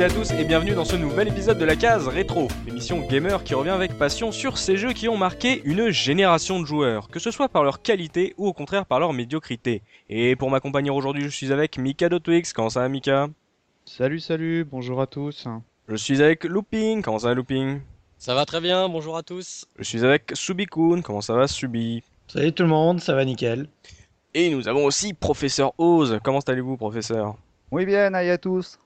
à toutes et à tous et bienvenue dans ce nouvel épisode de la case rétro, l'émission gamer qui revient avec passion sur ces jeux qui ont marqué une génération de joueurs, que ce soit par leur qualité ou au contraire par leur médiocrité. Et pour m'accompagner aujourd'hui, je suis avec Mika Dotwix. Comment ça va Mika? Salut, salut, bonjour à tous. Je suis avec Looping. Comment ça va Looping? Ça va très bien, bonjour à tous. Je suis avec Subikun. Comment ça va Subi? Salut tout le monde, ça va nickel. Et nous avons aussi Professeur Oz. Comment allez-vous Professeur? Oui bien, aïe à tous.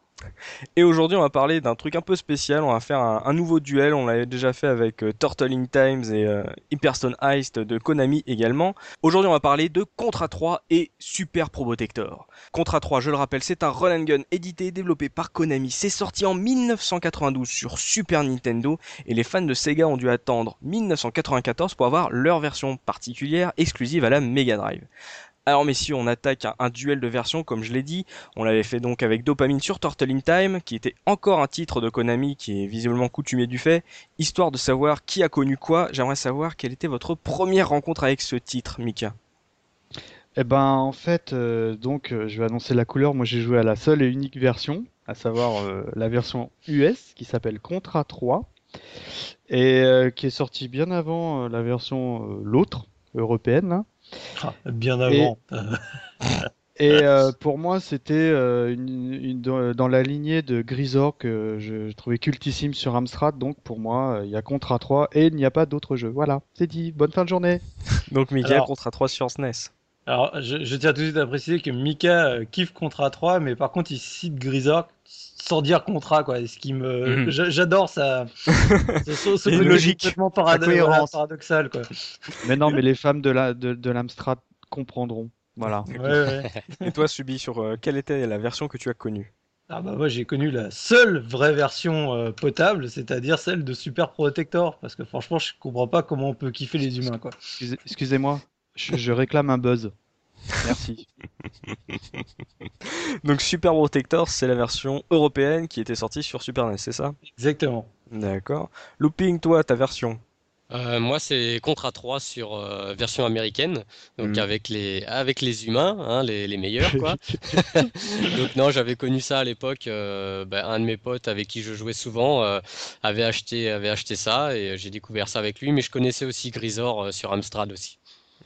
Et aujourd'hui, on va parler d'un truc un peu spécial. On va faire un, nouveau duel. On l'avait déjà fait avec euh, Turtling Times et euh, Heist de Konami également. Aujourd'hui, on va parler de Contra 3 et Super Probotector. Contra 3, je le rappelle, c'est un run and gun édité et développé par Konami. C'est sorti en 1992 sur Super Nintendo et les fans de Sega ont dû attendre 1994 pour avoir leur version particulière exclusive à la Mega Drive. Alors messieurs, on attaque un, duel de versions, comme je l'ai dit. On l'avait fait donc avec Dopamine sur Turtle in Time, qui était encore un titre de Konami qui est visiblement coutumier du fait. Histoire de savoir qui a connu quoi, j'aimerais savoir quelle était votre première rencontre avec ce titre, Mika. Eh ben en fait, euh, donc euh, je vais annoncer la couleur. Moi j'ai joué à la seule et unique version, à savoir euh, la version US qui s'appelle Contra 3 et qui est sortie bien avant la version l'autre européenne. Ah, bien avant. Et, euh, pour moi, c'était euh, une, dans la lignée de Grisor que je, trouvais cultissime sur Amstrad. Donc pour moi, il y a Contra 3 et il n'y a pas d'autres jeux. Voilà, c'est dit. Bonne fin de journée. donc Mika, Contra 3 sur SNES. Alors, je, tiens tout de suite à préciser que Mika euh, kiffe Contra 3, mais par contre, il cite Grisor sans dire contrat quoi. Ce qui me mhm. j'adore ça. C'est logique. complètement paradoxal quoi. Mais non mais les femmes de la de, l'Amstrad comprendront. Voilà. Et toi Subi sur euh, quelle était la version que tu as connue? Ah bah moi j'ai connu la seule vraie version euh, potable, c'est-à-dire celle de Super Protector, parce que franchement je comprends pas comment on peut kiffer les humains quoi. Excusez-moi, je réclame un buzz. Merci. Donc Super Protector, c'est la version européenne qui était sortie sur Super NES, c'est ça? Exactement. D'accord. Looping, toi, ta version? Euh, moi, c'est Contra 3 sur euh, version américaine, donc hmm. avec les avec les humains, hein, les, les, meilleurs quoi. donc non, j'avais connu ça à l'époque. Euh, ben, un de mes potes avec qui je jouais souvent avait acheté avait acheté ça et j'ai découvert ça avec lui. Mais je connaissais aussi Grisor sur Amstrad aussi.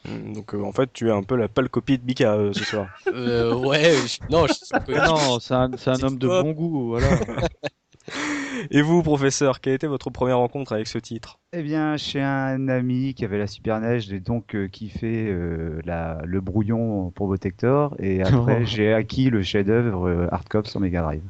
Mm, donc euh, en fait, tu es un peu la pâle copie de Bika euh, ce soir. Euh, ouais, non, non, c'est un, un homme de bon goût, voilà. Et vous, professeur, quelle était votre première rencontre avec ce titre? Eh bien, chez un ami qui avait la Super NES, j'ai donc kiffé la, le brouillon pour Protector, et après j'ai acquis le chef-d'œuvre Hardcop sur Mega Drive.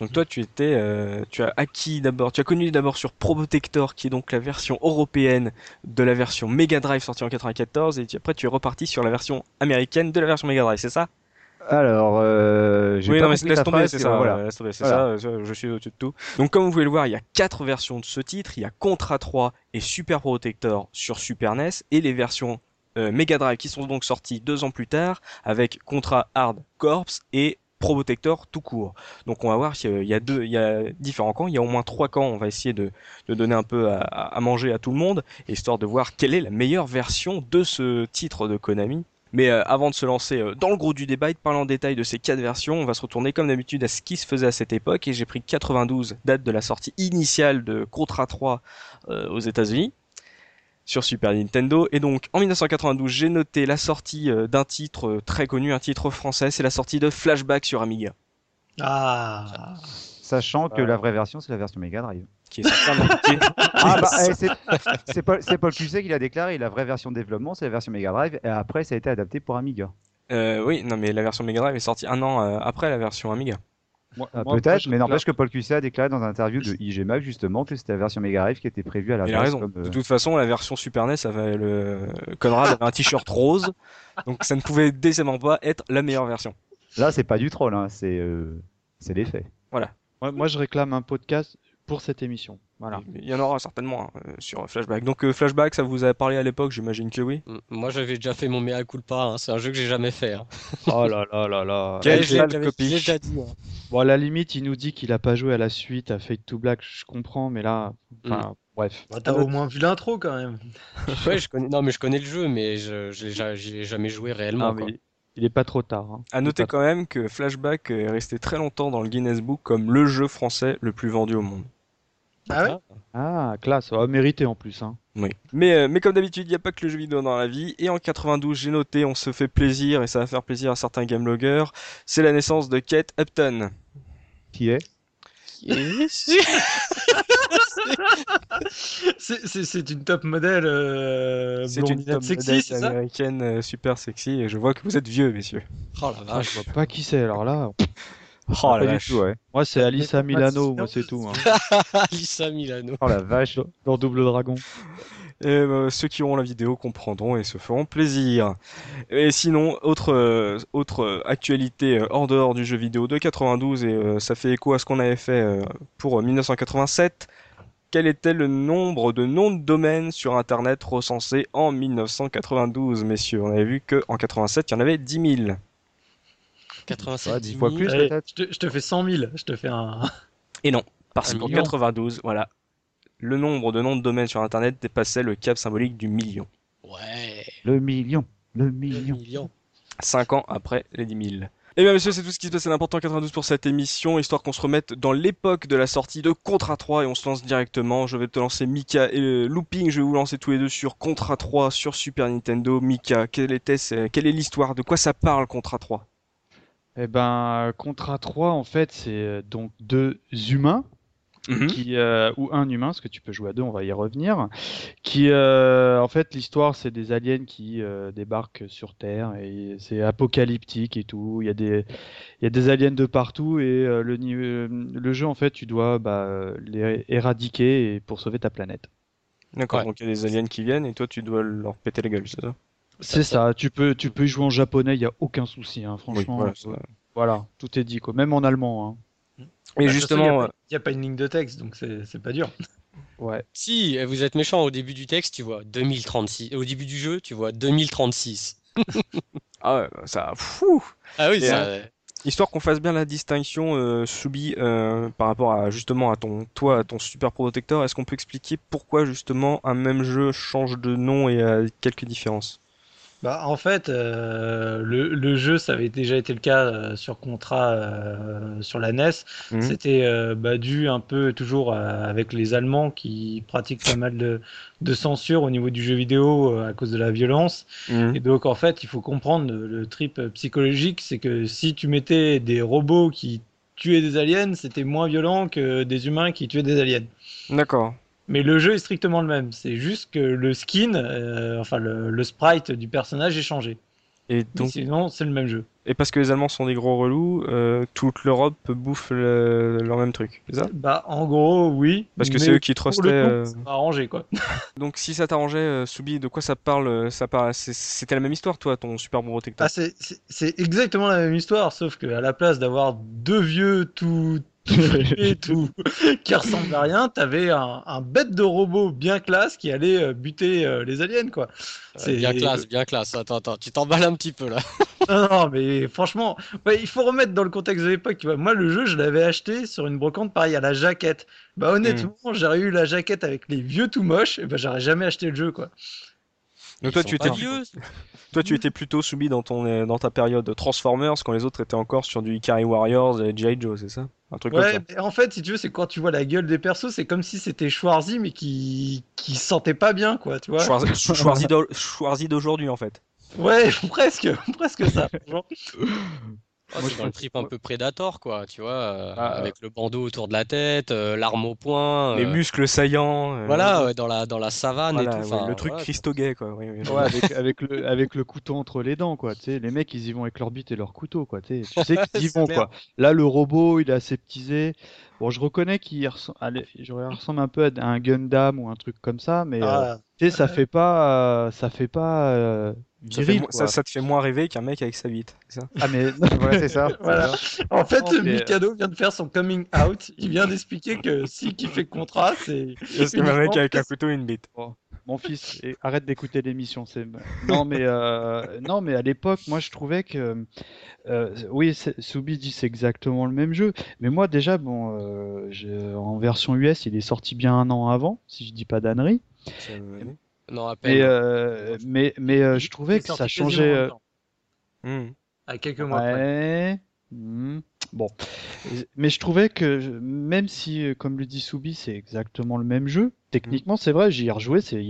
Donc toi, tu étais, euh, tu as acquis d'abord, tu as connu d'abord sur Probotector, qui est donc la version européenne de la version Mega Drive sortie en 94, et après tu es reparti sur la version américaine de la version Mega Drive, c'est ça? Alors, euh, oui, non, mais laisse tomber, c'est ça. Voilà. c'est ça. Je suis au-dessus de tout. Donc, comme vous pouvez le voir, il y a quatre versions de ce titre. Il y a Contra 3 et Super Protector sur Super NES et les versions euh, Mega Drive qui sont donc sorties deux ans plus tard avec Contra Hard Corps et Probotector tout court. Donc on va voir qu'il y a deux, il y a différents camps. Il y a au moins trois camps. On va essayer de, donner un peu à, à, manger à tout le monde, histoire de voir quelle est la meilleure version de ce titre de Konami. Mais euh, avant de se lancer euh, dans le gros du débat et de parler en détail de ces quatre versions, on va se retourner comme d'habitude à ce qui se faisait à cette époque et j'ai pris 92 date de la sortie initiale de Contra 3 euh, aux États-Unis sur Super Nintendo. Et donc en 1992, j'ai noté la sortie euh, d'un titre euh, très connu, un titre français, c'est la sortie de Flashback sur Amiga. Ah. Sachant que la vraie version, c'est la version Mega Drive. Qui est ah bah, eh, c'est Paul, Cusset qui l'a déclaré. La vraie version de développement, c'est la version Mega Drive. Et après, ça a été adapté pour Amiga. Euh, oui, non, mais la version Mega Drive est sortie un an euh, après la version Amiga. Ah, peut-être, mais n'empêche que Paul Cusset a déclaré dans un interview de IG Mag justement que c'était la version Mega Drive qui était prévue à la base. Il a raison. De euh, toute façon, la version Super NES avait le Conrad avait un t-shirt rose, donc ça ne pouvait décemment pas être la meilleure version. Là, c'est pas du troll, hein. c'est euh... c'est des faits. Voilà. moi, je réclame un podcast pour cette émission. Voilà. Il y en aura certainement hein, euh, sur Flashback. Donc euh, Flashback, ça vous a parlé à l'époque, j'imagine que oui. Moi, j'avais déjà fait mon mea culpa. Hein. C'est un jeu que j'ai jamais fait. Hein. oh là là là là. Quelle copie. déjà dit. Bon, à la limite, il nous dit qu'il a pas joué à la suite, à Fate to Black. Je comprends, mais là, enfin, mm. bref. Bah, T'as au moins vu l'intro quand même. ouais, je connais. Non, mais je connais le jeu, mais je, l'ai jamais joué réellement. il est pas trop tard. Hein. À noter quand même que Flashback est resté très longtemps dans le Guinness Book comme le jeu français le plus vendu au monde. Ah ouais Ah, classe, oh, mérité en plus. Hein. Oui. Mais, euh, mais comme d'habitude, il n'y a pas que le jeu vidéo dans la vie. Et en 92, j'ai noté, on se fait plaisir, et ça va faire plaisir à certains gameloggers, c'est la naissance de Kate Upton. Qui est? C'est une top modèle euh, C'est une top sexy, américaine euh, super sexy et je vois que vous êtes vieux, messieurs. Oh la vache, je vois pas qui c'est alors là. Oh la vache. ouais. Moi c'est Alissa Milano, moi c'est tout. Hein. Alissa Milano. Oh la vache, dans Double Dragon. Et bah, ceux qui auront la vidéo comprendront et se feront plaisir. Et sinon, autre euh, autre actualité euh, hors dehors du jeu vidéo de 92 et euh, ça fait écho à ce qu'on avait fait pour 1987. Quel était le nombre de noms de domaines sur Internet recensés en 1992, messieurs? On avait vu qu'en 87, il y en avait 10 000. 87 10 fois plus peut-être je, je, te fais 100 000, je te fais un... Et non, parce qu'en 92, voilà, le nombre de noms de domaines sur Internet dépassait le cap symbolique du million. Ouais. Le million. Le million. Le million. Cinq ans après les 10 000. Eh bien, monsieur, c'est tout ce qui se passait d'important en 92 pour cette émission, histoire qu'on se remette dans l'époque de la sortie de Contra 3 et on se lance directement. Je vais te lancer Mika et Looping, je vais vous lancer tous les deux sur Contra 3 sur Super Nintendo. Mika, quelle était, quelle est l'histoire? De quoi ça parle Contra 3 Eh ben, Contra 3, en fait, c'est euh, donc deux humains Mhm. qui euh, ou un humain, parce que tu peux jouer à deux, on va y revenir. Qui, euh, en fait, l'histoire, c'est des aliens qui euh, débarquent sur Terre et c'est apocalyptique et tout. Il y a des, il y a des aliens de partout et le, le jeu, en fait, tu dois bah, les éradiquer et pour sauver ta planète. D'accord. Donc il y a des aliens qui viennent et toi, tu dois leur péter la gueule, c'est ça? C'est ça. Tu peux, tu peux y jouer en japonais, il y a aucun souci, hein, franchement. voilà, tout est dit, quoi. Même en allemand. Hein. Et bah, justement, il n'y a, pas une ligne de texte, donc c'est pas dur. Ouais. Si, eh, vous êtes méchant au début du texte, tu vois 2036. Au début du jeu, tu vois 2036. ah ouais, bah, ça. Fou ah oui, ça. Histoire qu'on fasse bien la distinction, euh, Soubi, euh, par rapport à justement à ton, toi, à ton super protecteur, est-ce qu'on peut expliquer pourquoi justement un même jeu change de nom et a quelques différences? Bah, en fait, euh, le, le, jeu, ça avait déjà été le cas euh, sur contrat euh, sur la NES. Mhm. C'était euh, bah, dû un peu toujours avec les Allemands qui pratiquent pas mal de, de, censure au niveau du jeu vidéo à cause de la violence. Mhm. Et donc, en fait, il faut comprendre le, trip psychologique, c'est que si tu mettais des robots qui tuaient des aliens, c'était moins violent que des humains qui tuaient des aliens. D'accord. Mais le jeu est strictement le même. C'est juste que le skin, euh, enfin le, sprite du personnage est changé. Et donc, sinon, c'est le même jeu. Et parce que les Allemands sont des gros relous, euh, toute l'Europe bouffe leur même truc, c'est ça? Bah, en gros, oui. Parce que c'est eux qui trustaient. Euh... arrangé, quoi. donc, si ça t'arrangeait, euh, Soubi, de quoi ça parle Ça parle. C'était la même histoire, toi, ton super bon protecteur. Ah, c'est exactement la même histoire, sauf qu'à la place d'avoir deux vieux tout et tout, qui ressemble à rien, t'avais un, un bête de robot bien classe qui allait euh, buter euh, les aliens, quoi. C'est bien classe, bien classe. Attends, attends, tu t'emballes un petit peu là. non, non, mais franchement, il faut remettre dans le contexte de l'époque. Moi, le jeu, je l'avais acheté sur une brocante, pareil, à la jaquette. Bah, honnêtement, hmm. j'aurais eu la jaquette avec les vieux tout moches, et bah, j'aurais jamais acheté le jeu, quoi. Donc toi tu, étais, toi tu étais plutôt soumis dans ton dans ta période Transformers quand les autres étaient encore sur du Ikari Warriors et G.I. Joe, c'est ça? Un truc ouais, comme ça. en fait, si tu veux, c'est quand tu vois la gueule des persos, c'est comme si c'était Schwarzy mais qui qui sentait pas bien quoi, tu vois. Schwarzy d'aujourd'hui en fait. Ouais, presque, presque ça. Oh, c'est le trip un peu Predator, quoi, tu vois, euh, ah, avec le bandeau autour de la tête, euh, l'arme au poing. Les euh, muscles saillants. voilà, dans, la, dans la savane et tout. le truc ouais, quoi. avec, avec, le, avec le couteau entre les dents, quoi. Tu sais, les mecs, ils y vont avec leur bite et leur couteau, quoi. Tu sais qu'ils y vont, quoi. Là, le robot, il est aseptisé. Bon, je reconnais qu'il ressemble, ressemble un peu à un Gundam ou un truc comme ça, mais ah. Tu sais, ça fait pas, ça fait pas ça, te fait moins rêver qu'un mec avec sa bite, c'est ça? Ah mais c'est ça. En fait, Mikado vient de faire son coming out. Il vient d'expliquer que si qui fait contrat, c'est. C'est un mec avec un couteau et une bite. mon fils, arrête d'écouter l'émission. C'est non mais euh, non mais à l'époque, moi je trouvais que euh, oui, Soubi dit c'est exactement le même jeu. Mais moi déjà bon, euh, en version US, il est sorti bien un an avant, si je dis pas d'annerie. Non, à peine. Euh, mais, mais, mais euh, je trouvais que ça changeait. Euh, hmm. À quelques mois ouais. Hmm. Bon, mais je trouvais que même si, comme le dit Soubi, c'est exactement le même jeu, techniquement c'est vrai, j'y ai rejoué, c'est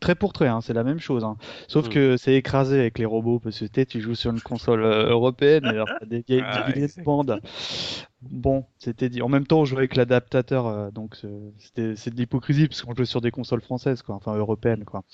très pour très, hein, c'est la même chose. Hein. Sauf hmm. que c'est écrasé avec les robots parce que tu joues sur une console euh, européenne, et alors t'as des vieilles ah, de bandes. Bon, c'était dit. En même temps, on jouait avec l'adaptateur, euh, donc c'était c'est de l'hypocrisie parce qu'on jouait sur des consoles françaises, quoi, enfin européennes, quoi.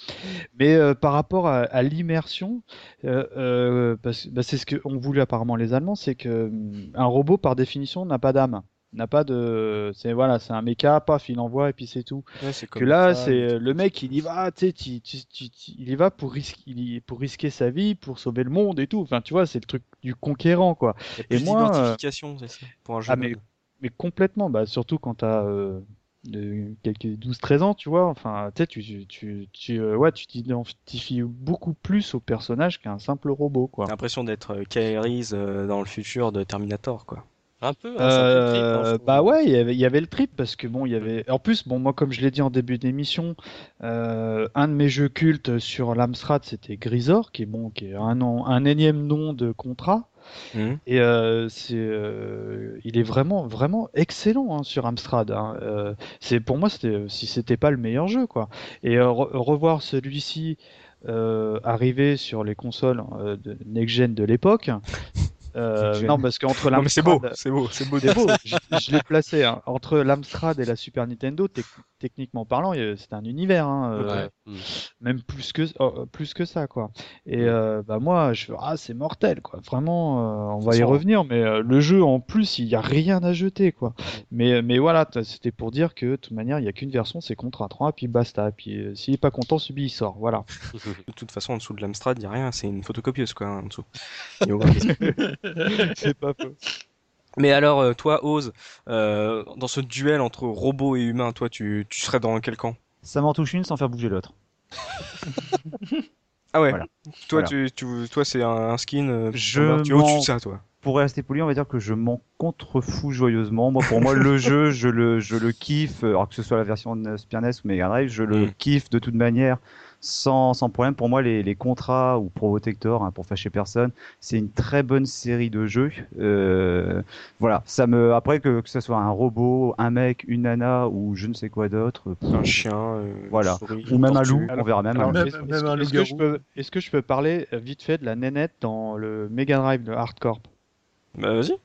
Mais par rapport à, l'immersion, bah, c'est ce qu'on voulu apparemment les Allemands, c'est que hum, un robot par définition n'a pas d'âme n'a pas de c'est voilà c'est un méca paf il envoie et puis c'est tout que là c'est le mec il y va tu sais il y va pour risquer pour risquer sa vie pour sauver le monde et tout enfin tu vois c'est le truc du conquérant quoi et moi identification c'est ça pour un jeu ah, mais, mais complètement bah surtout quand t'as euh, de quelques 12-13 ans, tu vois. Enfin, tu tu, tu, tu, euh, ouais, tu t'identifies beaucoup plus au personnage qu'un simple robot, quoi. l'impression d'être euh, Kairis euh, dans le futur de Terminator, quoi. Un peu. Hein, bah ouais, il y, avait, y avait le trip parce que bon, il y avait. En plus, bon, moi, comme je l'ai dit en début d'émission, un de mes jeux cultes sur l'Amstrad, c'était Grisor, qui est bon, qui est un, nom, un énième nom de contrat. Mmh. Et euh, c'est, euh, il est vraiment, vraiment excellent hein, sur Amstrad. Hein. Euh, c'est pour moi, c'était, si c'était pas le meilleur jeu, quoi. Et revoir celui-ci arriver sur les consoles de next gen de l'époque, euh, non, parce qu'entre l'Amstrad. c'est beau, c'est beau, c'est beau. je, l'ai placé. Hein. Entre l'Amstrad et la Super Nintendo, techniquement parlant, c'est un univers. Hein, euh, mm. Même plus que, oh, plus que ça, quoi. Et mm. euh, bah, moi, je ah, c'est mortel, quoi. Vraiment, on va y revenir, mais le jeu, en plus, il n'y a rien à jeter, quoi. Mm. Mais, mais voilà, c'était pour dire que, de toute manière, il n'y a qu'une version, c'est Contra 3, puis basta. Puis s'il n'est pas content, Subi, il sort. Voilà. de toute façon, en dessous de l'Amstrad, il n'y a rien, c'est une photocopieuse, quoi, en dessous. c'est pas faux. Mais alors, euh, toi, Ose, euh, dans ce duel entre robots et humains, toi, tu, tu serais dans quel camp? Ça m'en touche une sans faire bouger l'autre. ah ouais. Toi, Tu, tu, toi, c'est un, skin. Euh, je tu es au-dessus de ça, toi. Pour rester poli, on va dire que je m'en contrefous joyeusement. Moi, pour moi, le jeu, je le, je le kiffe. Alors que ce soit la version de ou Mega Drive, je le mm. kiffe de toute manière sans, sans problème. Pour moi, les, les contrats ou Protector, hein, pour fâcher personne, c'est une très bonne série de jeux. Euh, voilà, ça me après que, que ce soit un robot, un mec, une nana ou je ne sais quoi d'autre, un chien, euh, voilà, ou même un loup, on verra même. Est-ce que, je peux, est-ce que je peux parler vite fait de la nénette dans le Mega Drive de Hardcore? Bah vas-y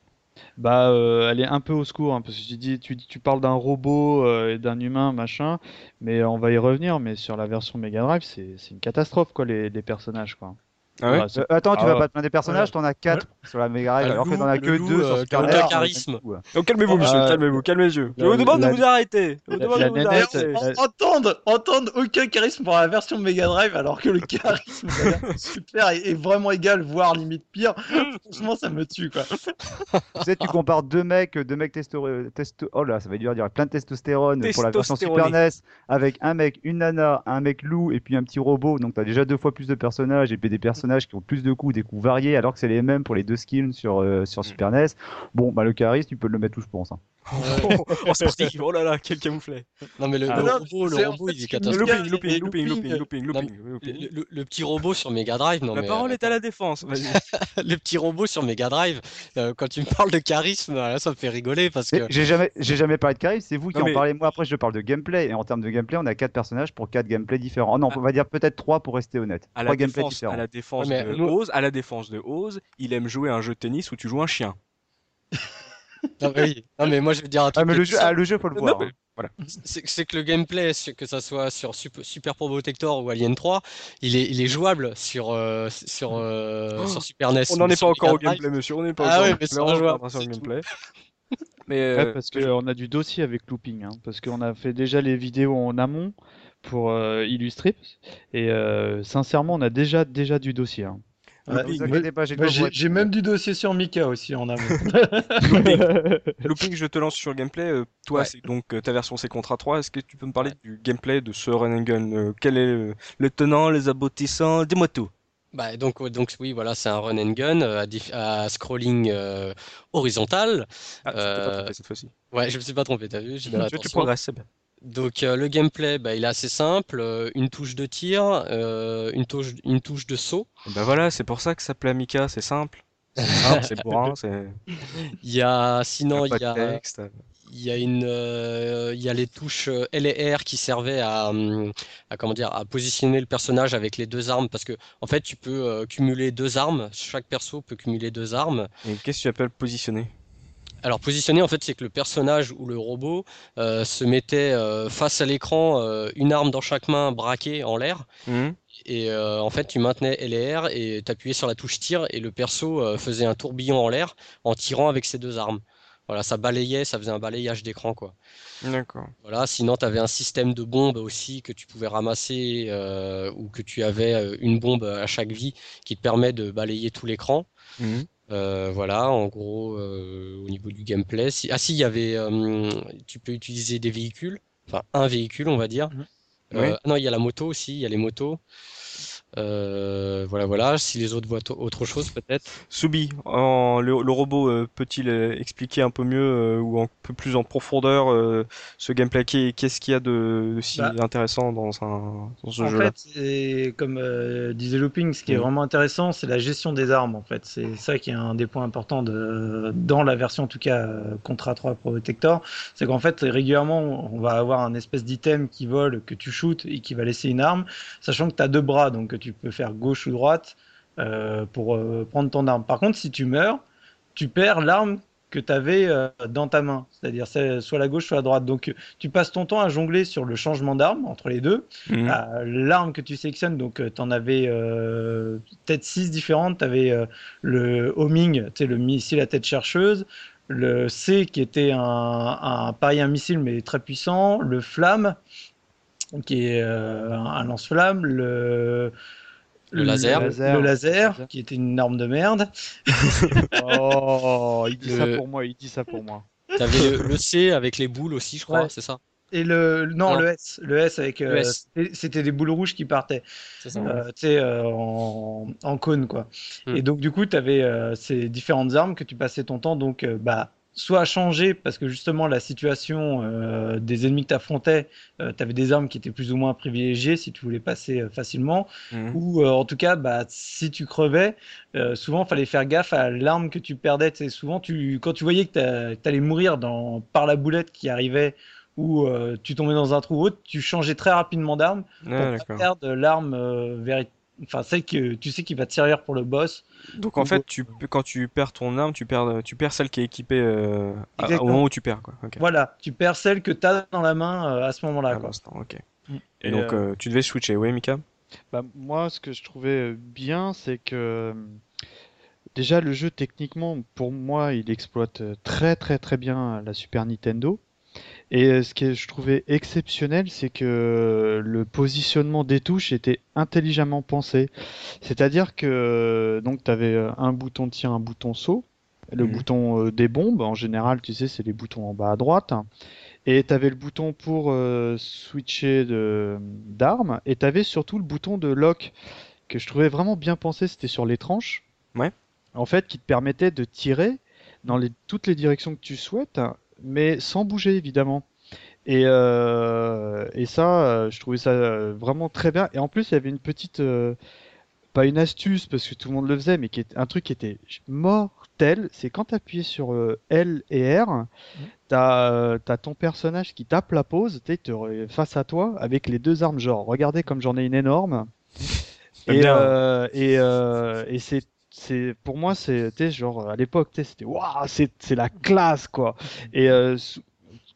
bah euh, elle est un peu au secours hein, parce que tu dis tu, tu parles d'un robot euh, et d'un humain machin mais on va y revenir mais sur la version Mega Drive c'est une catastrophe quoi les, les personnages quoi. Ah ouais? Euh, attends, tu vas pas te plaindre des personnages, t'en as 4 sur la Mega Drive, alors que t'en as que 2 sur Super NES. charisme. Donc calmez-vous, monsieur, calmez-vous, calmez les yeux. Je vous demande de vous arrêter. Je vous demande de vous arrêter. Entendre, entendre aucun charisme pour la version Mega Drive, alors que le charisme super est, vraiment égal, voire limite pire. Franchement, ça me tue, quoi. tu sais, tu compares deux mecs, deux mecs testo, testo, oh là, ça va dur dire, plein de testostérone pour la version Super NES, avec un mec, une nana, un mec loup et puis un petit robot. Donc t'as déjà deux fois plus de personnages et puis des personnages qui ont plus de coups, des coups variés, alors que c'est les mêmes pour les deux skills sur, euh, sur mm. Super NES. Bon, bah le charisme, tu peux le mettre où je pense. Hein. oh, oh sportif, oh là là, quel camouflet. Non mais le, ah, robot, le robot il est catastrophique. Looping, looping, looping, looping, looping, Le, petit robot sur Mega Drive, non La parole est à la défense, le petit robot sur Mega Drive, euh, quand tu me parles de charisme, ça me fait rigoler parce que... J'ai jamais, j'ai jamais parlé de charisme, c'est vous qui en parlez. Moi après je parle de gameplay, et en termes de gameplay, on a quatre personnages pour quatre gameplays différents. Oh non, on va dire peut-être trois pour rester honnête. À la défense, à la défense de Oz, à la défense de Oz, il aime jouer à un jeu de tennis où tu joues un chien. non, mais oui. non, mais moi je veux dire un truc. Ah, mais le jeu, ah, le jeu, faut le voir. Hein. Voilà. C'est que le gameplay, que ça soit sur Super, Pro Protector ou Alien 3, il est, il est jouable sur, euh, sur, euh, oh. sur Super NES. On n'en est pas encore au gameplay, monsieur. On n'est pas ah ouais, mais c'est jouable. Sur le gameplay. mais euh, parce qu'on a du dossier avec Looping, hein, parce qu'on a fait déjà les vidéos en amont pour illustrer, et sincèrement, on a déjà, déjà du dossier. Hein j'ai même du dossier sur Mika aussi en amont. Looping. je te lance sur le gameplay. Euh, toi, c'est donc euh, ta version c'est Contra 3. Est-ce que tu peux me parler du gameplay de ce run and gun euh, Quel est le tenant, les aboutissants? Dis-moi tout. Bah, donc, donc oui, voilà, c'est un run and gun à, scrolling horizontal. Ah, tu pas trompé cette fois-ci. Ouais, je me suis pas trompé, t'as vu Tu progresses, Donc le gameplay, bah, il est assez simple, une touche de tir, une, touche, une touche de saut. Bah voilà, c'est pour ça que ça plaît à Mika, c'est simple. C'est bourrin, c'est. Il y a, sinon, il y a, il y a une, il y a les touches L et R qui servaient à, à, comment dire, à positionner le personnage avec les deux armes, parce que en fait, tu peux cumuler deux armes. Chaque perso peut cumuler deux armes. Et qu'est-ce que tu appelles positionner? Alors positionner en fait c'est que le personnage ou le robot euh, se mettait euh, face à l'écran, euh, une arme dans chaque main braquée en l'air. Mmh. Et en fait tu maintenais LR et t'appuyais sur la touche tir et le perso faisait un tourbillon en l'air en tirant avec ses deux armes. Voilà, ça balayait, ça faisait un balayage d'écran quoi. D'accord. Voilà, sinon tu avais un système de bombes aussi que tu pouvais ramasser ou que tu avais une bombe à chaque vie qui te permet de balayer tout l'écran. Mmh. Euh, voilà, en gros, euh, au niveau du gameplay. Ah si, il y avait, euh, tu peux utiliser des véhicules, enfin un véhicule, on va dire. Mhm. non, il y a la moto aussi, il y a les motos. Euh, voilà, voilà. Si les autres voient autre chose, peut-être. Soubi, le, robot euh, peut-il euh, expliquer un peu mieux ou un peu plus en profondeur ce gameplay? Qu'est-ce qu'il y a de, si bah. intéressant dans, un, dans ce jeu-là? En fait, comme disait Looping, ce qui est mm. vraiment intéressant, c'est la gestion des armes. En fait, c'est ça qui est un des points importants de, dans la version, en tout cas, Contra 3 Protector. C'est qu'en fait, régulièrement, on va avoir un espèce d'item qui vole, que tu shootes et qui va laisser une arme, sachant que tu as deux bras, donc tu peux faire gauche ou droite euh, pour euh, prendre ton arme. Par contre, si tu meurs, tu perds l'arme que tu avais euh, dans ta main, c'est-à-dire soit la gauche, soit la droite. Donc tu passes ton temps à jongler sur le changement d'arme entre les deux. Mhm. L'arme que tu sélectionnes, donc tu en avais peut-être six différentes. Tu avais le homing, le missile à tête chercheuse, le C qui était un, un pareil un missile mais très puissant, le flamme qui est un lance-flamme, le le laser. Le laser, qui était une arme de merde. oh, il dit ça pour moi, il dit ça pour moi. T'avais le, le C avec les boules aussi, je crois, c'est ça? Et le non, le S, le S avec euh, c'était des boules rouges qui partaient, euh, tu sais euh, en, en, cône quoi. Hmm. Et donc du coup tu avais ces différentes armes que tu passais ton temps donc bah soit changer parce que justement la situation euh, des ennemis que tu affrontais, euh, tu avais des armes qui étaient plus ou moins privilégiées si tu voulais passer euh, facilement, mhm. ou en tout cas, bah, si tu crevais, souvent il fallait faire gaffe à l'arme que tu perdais. C'est souvent, tu, quand tu voyais que tu allais mourir dans, par la boulette qui arrivait ou tu tombais dans un trou haut, tu changeais très rapidement d'arme pour pas perdre l'arme véritable enfin celle que tu sais qui va te servir pour le boss. Donc en fait, tu, quand tu perds ton arme, tu perds, tu perds celle qui est équipée euh, au moment où tu perds. Quoi. Voilà, tu perds celle que tu as dans la main euh, à ce moment-là. ok. Mm. Et, donc euh, tu devais switcher, oui Mika? Bah, Moi, ce que je trouvais bien, c'est que déjà le jeu techniquement, pour moi, il exploite très très très bien la Super Nintendo. Et euh, ce que je trouvais exceptionnel, c'est que le positionnement des touches était intelligemment pensé. C'est-à-dire que donc tu avais euh, un bouton tir, un bouton saut, le mhm. bouton euh, des bombes, en général, tu sais, c'est les boutons en bas à droite. Et tu avais le bouton pour switcher d'armes, et tu avais surtout le bouton de lock, que je trouvais vraiment bien pensé, c'était sur les tranches. Ouais. En fait, qui te permettait de tirer dans les, toutes les directions que tu souhaites, mais sans bouger évidemment. Et, euh, et ça, euh, je trouvais ça euh, vraiment très bien. Et en plus, il y avait une petite, pas une astuce parce que tout le monde le faisait, mais qui est un truc qui était mortel. C'est quand tu appuyais sur L et R, mmh. tu as, ton personnage qui tape la pause, tu face à toi avec les deux armes. Genre, regardez comme j'en ai une énorme. et, et, et c'est c'est pour moi c'était genre à l'époque c'était waouh c'est c'est la classe quoi. Et euh,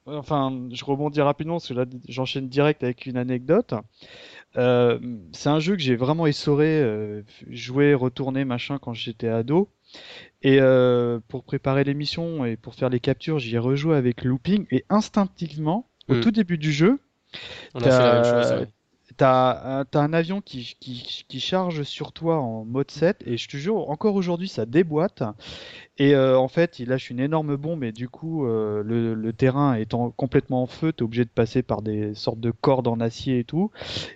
enfin je rebondis rapidement parce que là j'enchaîne direct avec une anecdote. Euh, c'est un jeu que j'ai vraiment essoré euh, joué retourné machin quand j'étais ado. Et euh, pour préparer l'émission et pour faire les captures j'y ai rejoué avec looping. Et instinctivement au hmm. tout début du jeu on a fait la même chose, T'as as un avion qui, qui, qui, charge sur toi en mode 7 et je te jure, encore aujourd'hui, ça déboîte. Et euh, en fait, il lâche une énorme bombe et du coup, euh, le, le, terrain étant complètement en feu, t'es obligé de passer par des sortes de cordes en acier et tout.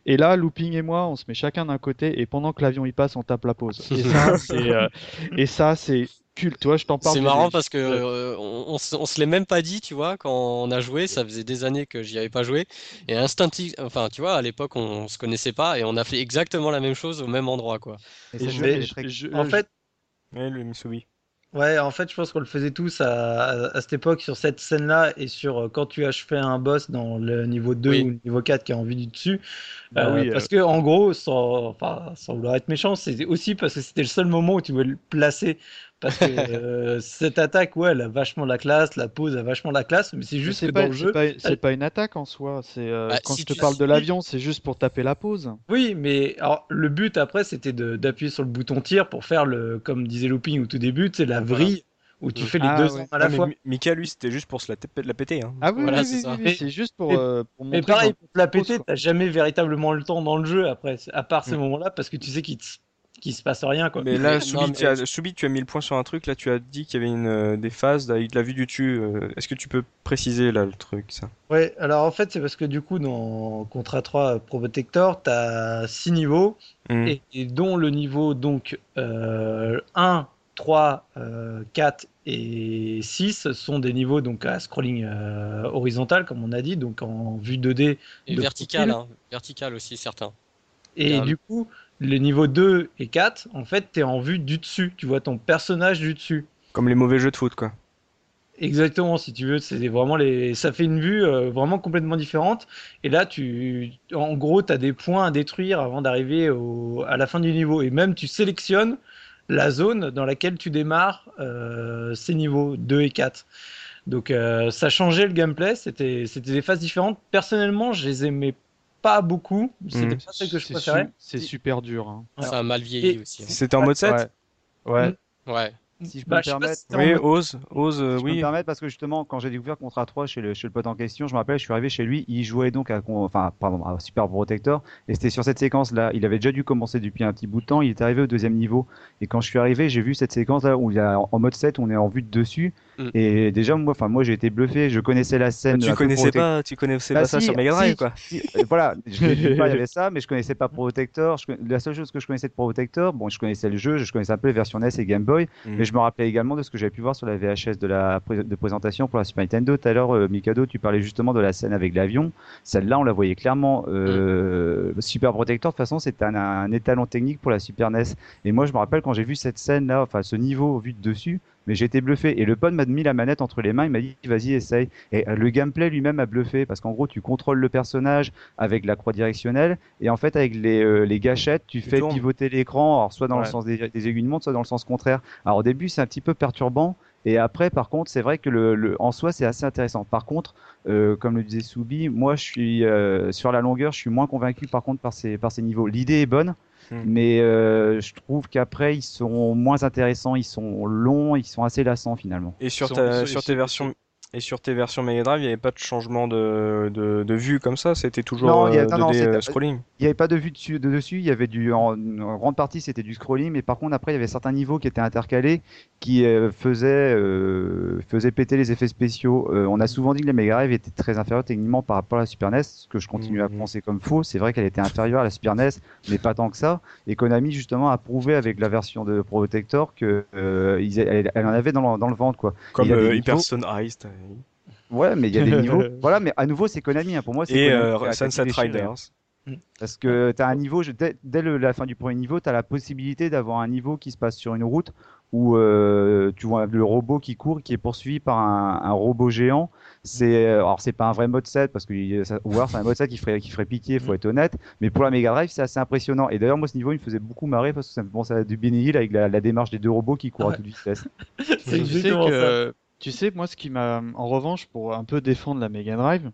Et là, Looping et moi, on se met chacun d'un côté et pendant que l'avion y passe, on tape la pause. Et ça, c'est euh, et ça, c'est culte, tu vois, je t'en parle. C'est marrant parce que euh, on, se l'est même pas dit, tu vois, quand on a joué, ça faisait des années que j'y avais pas joué, et instinctivement, enfin, tu vois, à l'époque, on, se connaissait pas, et on a fait exactement la même chose au même endroit, quoi. en fait, ouais, le Misubi. Ouais, en fait, je pense qu'on le faisait tous à, à, cette époque sur cette scène-là et sur euh, quand tu achevais un boss dans le niveau 2 ou le niveau 4 qui est en vue du dessus. Bah euh, parce euh. que, en gros, sans, enfin, sans vouloir être méchant, c'est aussi parce que c'était le seul moment où tu pouvais le placer. Parce que cette attaque, ouais, elle a vachement la classe, la pose a vachement la classe, mais c'est juste que dans le jeu. C'est pas, une attaque en soi. C'est bah, quand je te parle de l'avion, c'est juste pour taper la pose. Oui, mais alors, le but après, c'était d'appuyer sur le bouton tir pour faire le, comme disait Looping au tout début, c'est la vrille où tu fais les ah, deux à la fois. Mika, lui, c'était juste pour se la, la péter. Hein. Ah oui, voilà, c'est juste pour, euh, pour montrer. Mais pareil, pour te la péter, t'as jamais véritablement le temps dans le jeu après, à part ces mm. moments-là, parce que tu sais qu'il qui se passe rien quoi. Mais là, Soubi, tu as, mis le point sur un truc. Là, tu as dit qu'il y avait une, euh, des phases avec de la vue du dessus. Euh, est-ce que tu peux préciser là le truc ça? Ouais, alors en fait, c'est parce que du coup, dans Contra 3 Pro Protector, tu as 6 niveaux mm. et, dont le niveau donc 1, 3, 4 et 6 sont des niveaux donc à scrolling euh, horizontal comme on a dit donc en vue 2D et vertical hein, vertical aussi certains et du coup les niveaux 2 et 4 en fait tu es en vue du dessus tu vois ton personnage du dessus comme les mauvais jeux de foot quoi Exactement, si tu veux, c'est vraiment les, ça fait une vue euh, vraiment complètement différente. Et là, tu, en gros, tu as des points à détruire avant d'arriver à la fin du niveau. Et même, tu sélectionnes la zone dans laquelle tu démarres euh, ces niveaux 2 et 4. Donc euh, ça changeait le gameplay, c'était des phases différentes. Personnellement, je les aimais pas beaucoup, c'était mmh. pas ce que je préférais. C'est super dur. Hein. Ça a mal vieilli aussi. Hein. C'était en mode 7 Ouais. ouais. Si je peux bah, me permettre. Oui, ose, ose, euh, oui. Je peux me permettre parce que justement, quand j'ai découvert Contra 3 chez le, chez le pote en question, je me rappelle, je suis arrivé chez lui, il jouait donc à, enfin, pardon, à Super Protector, et c'était sur cette séquence-là. Il avait déjà dû commencer depuis un petit bout de temps, il est arrivé au deuxième niveau, et quand je suis arrivé, j'ai vu cette séquence-là où il y a en mode 7, on est en vue de dessus, Mm. Et déjà, moi, enfin, moi, j'ai été bluffé. Je connaissais la scène. tu connaissais pas, tu connaissais bah, pas ça sur Mega Drive, quoi. Euh, voilà, je il y avait ça, mais je connaissais pas Protector. Je, la seule chose que je connaissais de Protector, bon, je connaissais le jeu, je connaissais un peu les versions NES et Game Boy, mm. mais je me rappelais également de ce que j'avais pu voir sur la VHS de la de présentation pour la Super Nintendo. Tout à l'heure, euh, Mikado, tu parlais justement de la scène avec l'avion. Celle-là, on la voyait clairement. Euh, mm. Super Protector, de toute façon, c'était un, un étalon technique pour la Super NES. Et moi, je me rappelle quand j'ai vu cette scène-là, enfin, ce niveau vu de dessus mais j'ai été bluffé. Et le pote m'a mis la manette entre les mains, il m'a dit vas-y essaye. Et euh, le gameplay lui-même a bluffé parce qu'en gros tu contrôles le personnage avec la croix directionnelle et en fait avec les, euh, les gâchettes tu, fais pivoter l'écran, soit dans le sens des, des, aiguilles de montre, soit dans le sens contraire. Alors au début c'est un petit peu perturbant. Et après, par contre, c'est vrai que le, le, en soi, c'est assez intéressant. Par contre, euh, comme le disait Soubi, moi, je suis euh, sur la longueur, je suis moins convaincu par contre par ces, par ces niveaux. L'idée est bonne, Hmm. Mais euh, je trouve qu'après, ils sont moins intéressants, ils sont longs, ils sont assez lassants finalement. Et sur, ta, sur tes versions et sur tes versions Mega Drive, il n'y avait pas de changement de, de, de vue comme ça C'était toujours non, y a, euh, non, euh, scrolling Il n'y avait pas de vue dessus, de dessus, il y avait du, en, grande partie c'était du scrolling, mais par contre après il y avait certains niveaux qui étaient intercalés qui euh, faisaient, euh, faisaient péter les effets spéciaux. on a souvent dit que la Mega Drive était très inférieure techniquement par rapport à la Super NES, ce que je continue à mhm. penser comme faux. C'est vrai qu'elle était inférieure à la Super NES, mais pas tant que ça. Et Konami justement a prouvé avec la version de Protector que elle, en avait dans le, dans le ventre quoi. Comme Hyper Iced. Ouais, mais il y a des niveaux. Voilà, mais à nouveau, c'est Konami. Hein. Pour moi, c'est Et euh, Sunset Riders. Mm. Parce que tu as un niveau, dès, dès la fin du premier niveau, tu as la possibilité d'avoir un niveau qui se passe sur une route où euh, tu vois le robot qui court, qui est poursuivi par un, un robot géant. C'est euh, alors c'est pas un vrai mode 7 parce que ou alors c'est un mode 7 qui ferait qui ferait pitié, faut mm. être honnête. Mais pour la Mega Drive, c'est assez impressionnant. Et d'ailleurs moi ce niveau il me faisait beaucoup marrer parce que ça me pensait à du Benny Hill avec la, la, démarche des deux robots qui courent à toute vitesse. c'est exactement ça. Tu sais, moi, ce qui m'a, en revanche, pour un peu défendre la Mega Drive,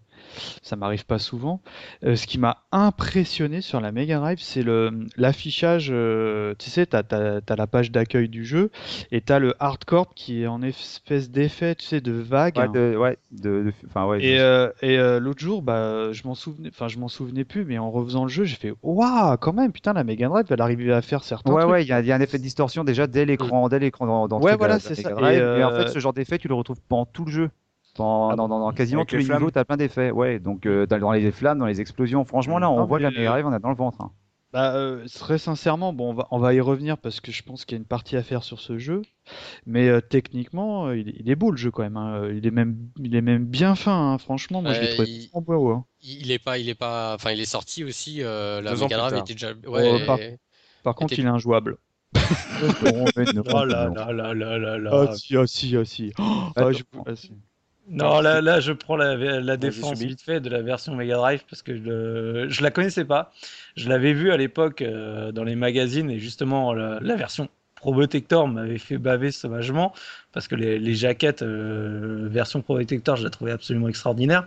ça m'arrive pas souvent. Euh, ce qui m'a impressionné sur la Mega Drive, c'est le l'affichage. Euh, tu sais, t'as as, la page d'accueil du jeu et t'as le hardcore qui est en espèce d'effet, tu sais, de vague. Ouais, de, ouais, de, ouais, et, euh, et l'autre jour, bah, je m'en souvenais, enfin, je m'en souvenais plus, mais en refaisant le jeu, j'ai fait, waouh, quand même, putain, la Mega Drive, elle arriver à faire certains ouais, trucs. Ouais, il y, a un effet de distorsion déjà dès l'écran, dès l'écran dans, dans ouais, voilà, c'est ça. Et, en fait, ce genre d'effet, tu le retrouves pendant tout le jeu. Dans, ah dans, dans, quasiment tous les, niveaux, t'as plein d'effets. Ouais, donc euh, dans les flammes, dans les explosions. Franchement, là, on voit la Mega Drive, on a dans le ventre. Hein. bah, euh, très sincèrement, bon, on va, on va y revenir parce que je pense qu'il y a une partie à faire sur ce jeu. Mais euh, techniquement, il, est beau le jeu quand même. Hein. Il est même, il est même bien fin. Hein. Franchement, moi je l'ai trouvé il... beau. Hein. Il est pas, il est pas, enfin, il est sorti aussi. la Mega Drive était déjà. Ouais, par, par contre, il est injouable. oh là là là là là là. Ah si, ah si, ah si. Oh, ah, je... ah, si. Non, là, là, je prends la, la défense vite fait de la version Mega Drive parce que je, je la connaissais pas. Je l'avais vu à l'époque euh, dans les magazines et justement la, version Probotector m'avait fait baver sauvagement parce que les, les jaquettes euh, version Probotector, je la trouvais absolument extraordinaire.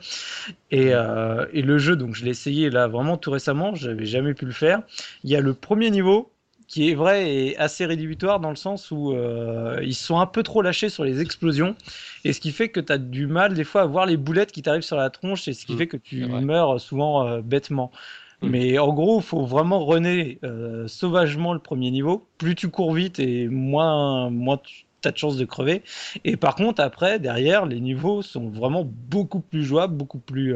Et, euh, et le jeu, donc je l'ai essayé là vraiment tout récemment, j'avais jamais pu le faire. Il y a le premier niveau qui est vrai et assez rédhibitoire dans le sens où euh, ils sont un peu trop lâchés sur les explosions et ce qui fait que tu as du mal des fois à voir les boulettes qui t'arrivent sur la tronche et ce qui mm. fait que tu meurs souvent euh, bêtement. Mm. Mais en gros, il faut vraiment runner euh, sauvagement le premier niveau. Plus tu cours vite et moins, moins tu as de chances de crever. Et par contre, après, derrière, les niveaux sont vraiment beaucoup plus jouables, beaucoup plus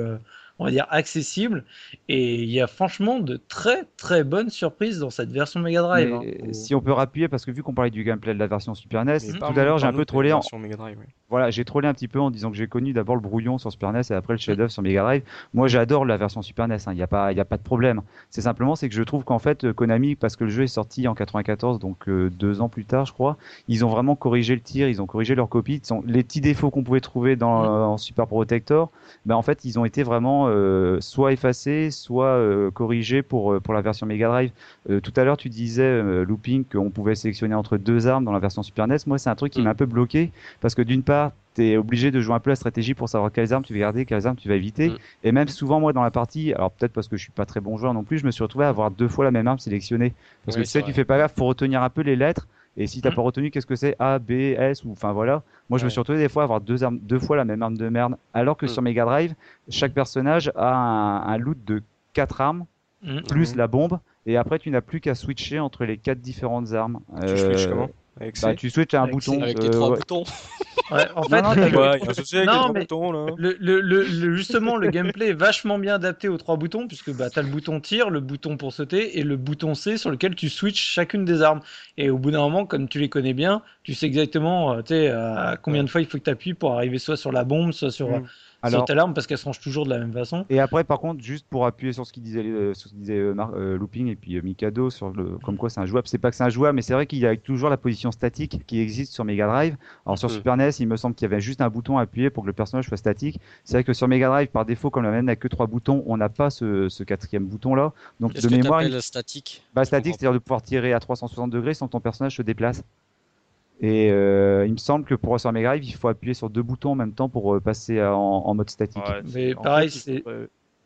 on va dire, accessible. Et il y a franchement de très très bonnes surprises dans cette version Mega Drive. Hein. Si on peut rappuyer, parce que vu qu'on parlait du gameplay de la version Super NES, tout à l'heure j'ai un peu trollé. En... Voilà, j'ai trollé un petit peu en disant que j'ai connu d'abord le brouillon sur Super NES et après le chef-d'œuvre sur Mega Drive. Moi j'adore la version Super NES, hein. il n'y a, pas, y a pas de problème. C'est simplement c'est que je trouve qu'en fait Konami, parce que le jeu est sorti en 94, donc euh, deux ans plus tard je crois, ils ont vraiment corrigé le tir, ils ont corrigé leur copie. Les petits défauts qu'on pouvait trouver dans, mm. en Super Protector, ben, en fait ils ont été vraiment euh, soit effacé, soit euh, corrigé pour, euh, pour la version Mega Drive. tout à l'heure, tu disais, Looping, qu'on pouvait sélectionner entre deux armes dans la version Super NES. Moi, c'est un truc qui m'a mm. un peu bloqué, parce que d'une part, tu es obligé de jouer un peu la stratégie pour savoir quelles armes tu vas garder, quelles armes tu vas éviter. Mm. Et même souvent, moi, dans la partie, alors peut-être parce que je suis pas très bon joueur non plus, je me suis retrouvé à avoir deux fois la même arme sélectionnée. Parce que tu sais, tu fais pas gaffe, faut retenir un peu les lettres. Et si t'as mmh. pas retenu qu'est-ce que c'est A, B, S ou enfin voilà. Moi je me suis retrouvé des fois à avoir deux armes, deux fois la même arme de merde. Alors que mmh. sur Mega Drive, chaque personnage a un, loot de quatre armes mmh. plus la bombe. Et après tu n'as plus qu'à switcher entre les quatre différentes armes. Tu switches euh, comment? Bah, tu switches à un bouton. Avec les trois boutons. Ouais, en fait, non, mais le, le, justement, le gameplay est vachement bien adapté aux trois boutons, puisque bah, tu as le bouton tir, le bouton pour sauter et le bouton C sur lequel tu switches chacune des armes. Et au bout d'un moment, comme tu les connais bien, tu sais exactement euh, à combien de fois il faut que tu appuies pour arriver soit sur la bombe, soit sur. Mm. Alors, sur arme parce qu'elle se range toujours de la même façon. Et après, par contre, juste pour appuyer sur ce qu'il disait, euh, sur ce disait euh, euh, Looping et puis Mikado sur le, comme quoi c'est un jouable. C'est pas que c'est un jouable, mais c'est vrai qu'il y a toujours la position statique qui existe sur Mega Drive. Alors sur Super NES, il me semble qu'il y avait juste un bouton à appuyer pour que le personnage soit statique. C'est vrai que sur Mega Drive, par défaut, comme la manette n'a que trois boutons, on n'a pas ce, ce, quatrième bouton là. Donc de mémoire, il... statique? Bah statique, c'est-à-dire de pouvoir tirer à 360 degrés sans que ton personnage se déplace. Et euh, il me semble que pour sur Mega Drive, il faut appuyer sur deux boutons en même temps pour euh, passer en, mode statique. mais pareil, c'est